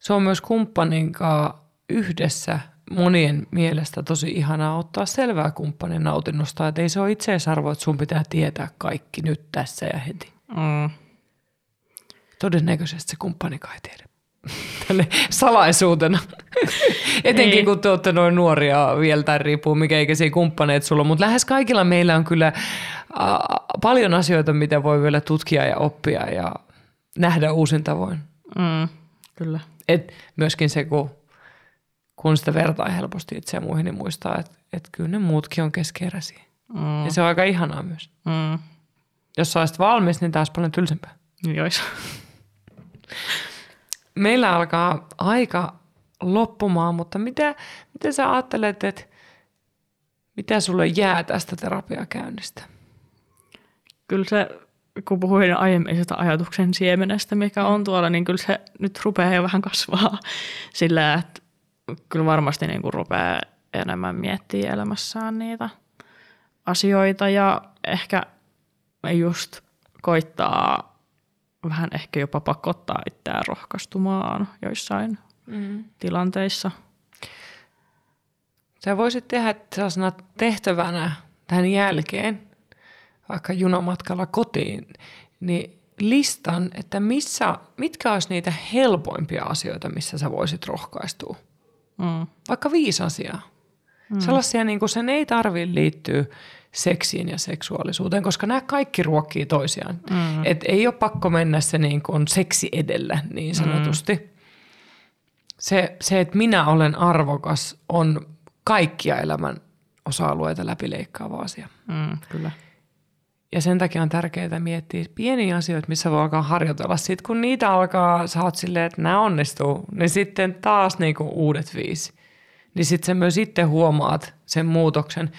se on myös kumppanin kanssa yhdessä monien mielestä tosi ihanaa ottaa selvää kumppanin nautinnosta, että ei se ole itseisarvo, että sun pitää tietää kaikki nyt tässä ja heti. Mm. Todennäköisesti se kumppanikaan ei tiedä. [LAUGHS] Tälle salaisuutena. [LAUGHS] Etenkin Ei. kun te olette noin nuoria vielä tai riippuu mikä ikäisiä kumppaneita sulla. Mutta lähes kaikilla meillä on kyllä äh, paljon asioita, mitä voi vielä tutkia ja oppia ja nähdä uusin tavoin. Mm. Kyllä. Et myöskin se, kun, kun sitä vertaa helposti itseä muihin, niin muistaa, että et kyllä ne muutkin on keskeeräisiä. Mm. Ja se on aika ihanaa myös. Mm. Jos sä olisit valmis, niin taas paljon tylsempää. Jois. [LAUGHS] Meillä alkaa aika loppumaan, mutta mitä, mitä sä ajattelet, että mitä sulle jää tästä terapiakäynnistä? Kyllä se, kun puhuin aiemmin sitä ajatuksen siemenestä, mikä on tuolla, niin kyllä se nyt rupeaa jo vähän kasvaa [LAUGHS] sillä, että kyllä varmasti niin kuin rupeaa enemmän miettiä elämässään niitä asioita ja ehkä just koittaa vähän ehkä jopa pakottaa itseään rohkaistumaan joissain Mm. tilanteissa. Sä voisit tehdä sellaisena tehtävänä tämän jälkeen, vaikka junamatkalla kotiin, niin listan, että missä, mitkä olisi niitä helpoimpia asioita, missä sä voisit rohkaistua. Mm. Vaikka viisi asiaa. Mm. Sellaisia, niin kuin sen ei tarvitse liittyä seksiin ja seksuaalisuuteen, koska nämä kaikki ruokkii toisiaan. Mm. Et ei ole pakko mennä se niin kuin seksi edellä niin sanotusti. Mm. Se, se, että minä olen arvokas, on kaikkia elämän osa-alueita läpileikkaava asia. Mm, kyllä. Ja sen takia on tärkeää miettiä pieniä asioita, missä voi alkaa harjoitella. Sitten kun niitä alkaa, sä oot silleen, että nämä onnistuu, niin sitten taas niinku uudet viisi. Niin sitten sä myös itse huomaat sen muutoksen.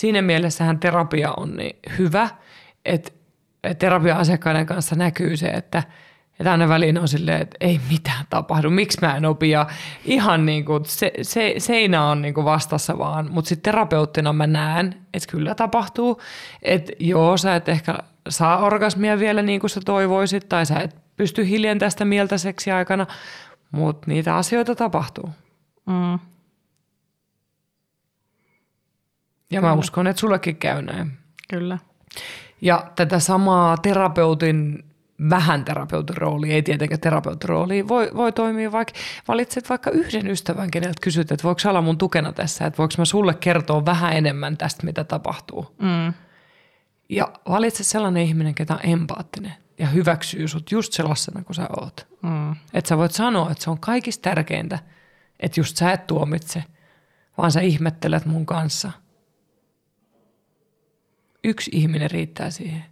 Siinä mielessähän terapia on niin hyvä, että terapia-asiakkaiden kanssa näkyy se, että, että aina väliin on silleen, että ei mitään tapahdu, miksi mä en opi. Ja ihan niin kuin se, se, seinä on niin kuin vastassa vaan, mutta sitten terapeuttina mä näen, että kyllä tapahtuu. Että joo, sä et ehkä saa orgasmia vielä niin kuin sä toivoisit, tai sä et pysty hiljentämään sitä mieltä seksi aikana, mutta niitä asioita tapahtuu. Mm. Ja mä uskon, että sullekin käy näin. Kyllä. Ja tätä samaa terapeutin, vähän terapeutin roolia, ei tietenkään terapeutin roolia, voi, voi toimia vaikka, valitset vaikka yhden ystävän, keneltä kysyt, että voiko olla mun tukena tässä, että voiko mä sulle kertoa vähän enemmän tästä, mitä tapahtuu. Mm. Ja valitse sellainen ihminen, ketä on empaattinen ja hyväksyy sut just sellaisena kuin sä oot. Mm. Että sä voit sanoa, että se on kaikista tärkeintä, että just sä et tuomitse, vaan sä ihmettelet mun kanssa. Yksi ihminen riittää siihen.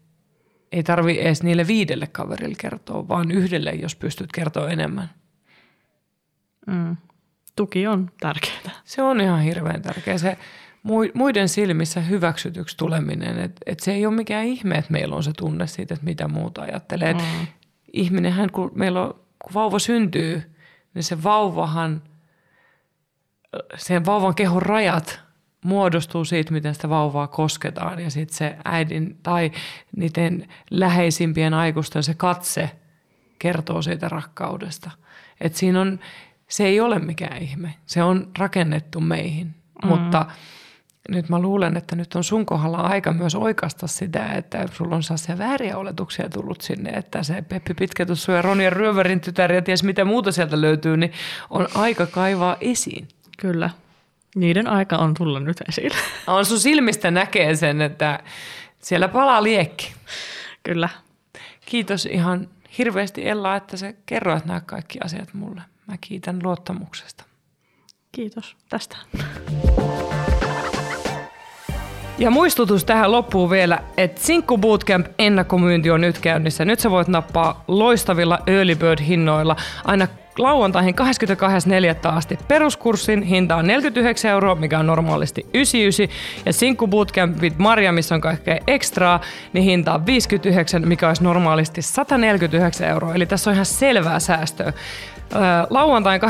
Ei tarvi edes niille viidelle kaverille kertoa, vaan yhdelle, jos pystyt kertoa enemmän. Mm. Tuki on tärkeää. Se on ihan hirveän tärkeä. Se mui- muiden silmissä hyväksytyksi tuleminen, että et se ei ole mikään ihme, että meillä on se tunne siitä, että mitä muuta ajattelee. Mm. Ihminenhän, kun meillä on, kun vauva syntyy, niin se vauvahan, sen vauvan kehon rajat muodostuu siitä, miten sitä vauvaa kosketaan ja sitten se äidin tai niiden läheisimpien aikuisten se katse kertoo siitä rakkaudesta. Et siinä on, se ei ole mikään ihme, se on rakennettu meihin, mm. mutta nyt mä luulen, että nyt on sun kohdalla aika myös oikasta sitä, että sulla on sellaisia vääriä oletuksia tullut sinne, että se Peppi Pitkätussu ja Ronja Ryöverin tytär ja ties mitä muuta sieltä löytyy, niin on aika kaivaa esiin. Kyllä. Niiden aika on tulla nyt esille. On sun silmistä näkee sen, että siellä palaa liekki. Kyllä. Kiitos ihan hirveästi Ella, että sä kerroit nämä kaikki asiat mulle. Mä kiitän luottamuksesta. Kiitos tästä. Ja muistutus tähän loppuun vielä, että Sinkku Bootcamp ennakkomyynti on nyt käynnissä. Nyt sä voit nappaa loistavilla early bird hinnoilla aina lauantaihin 22.4. asti. Peruskurssin hinta on 49 euroa, mikä on normaalisti 99. Ja Sinkku Bootcamp with Marja, missä on kaikkea ekstraa, niin hinta on 59, mikä olisi normaalisti 149 euroa. Eli tässä on ihan selvää säästöä. Lauantain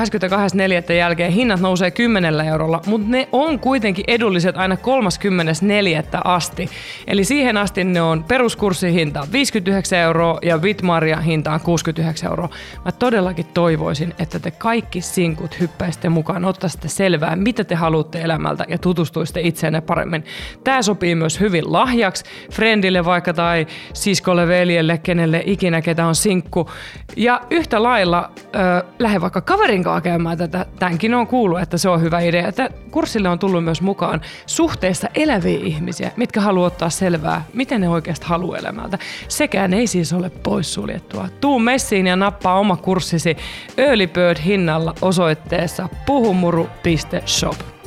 22.4. jälkeen hinnat nousee 10 eurolla, mutta ne on kuitenkin edulliset aina 34. asti. Eli siihen asti ne on peruskurssihinta 59 euroa ja Vitmaria hinta on 69 euroa. Mä todellakin toivoisin, että te kaikki sinkut hyppäisitte mukaan, ottaisitte selvää, mitä te haluatte elämältä ja tutustuisitte itseenne paremmin. Tämä sopii myös hyvin lahjaksi, friendille vaikka tai siskolle, veljelle, kenelle ikinä, ketä on sinkku. Ja yhtä lailla ö, lähde vaikka kaverin kanssa käymään tätä. Tämänkin on kuullut, että se on hyvä idea. Että kurssille on tullut myös mukaan suhteessa eläviä ihmisiä, mitkä haluaa ottaa selvää, miten ne oikeasti haluaa elämältä. Sekään ei siis ole poissuljettua. Tuu messiin ja nappaa oma kurssisi Early Bird hinnalla osoitteessa puhumuru.shop.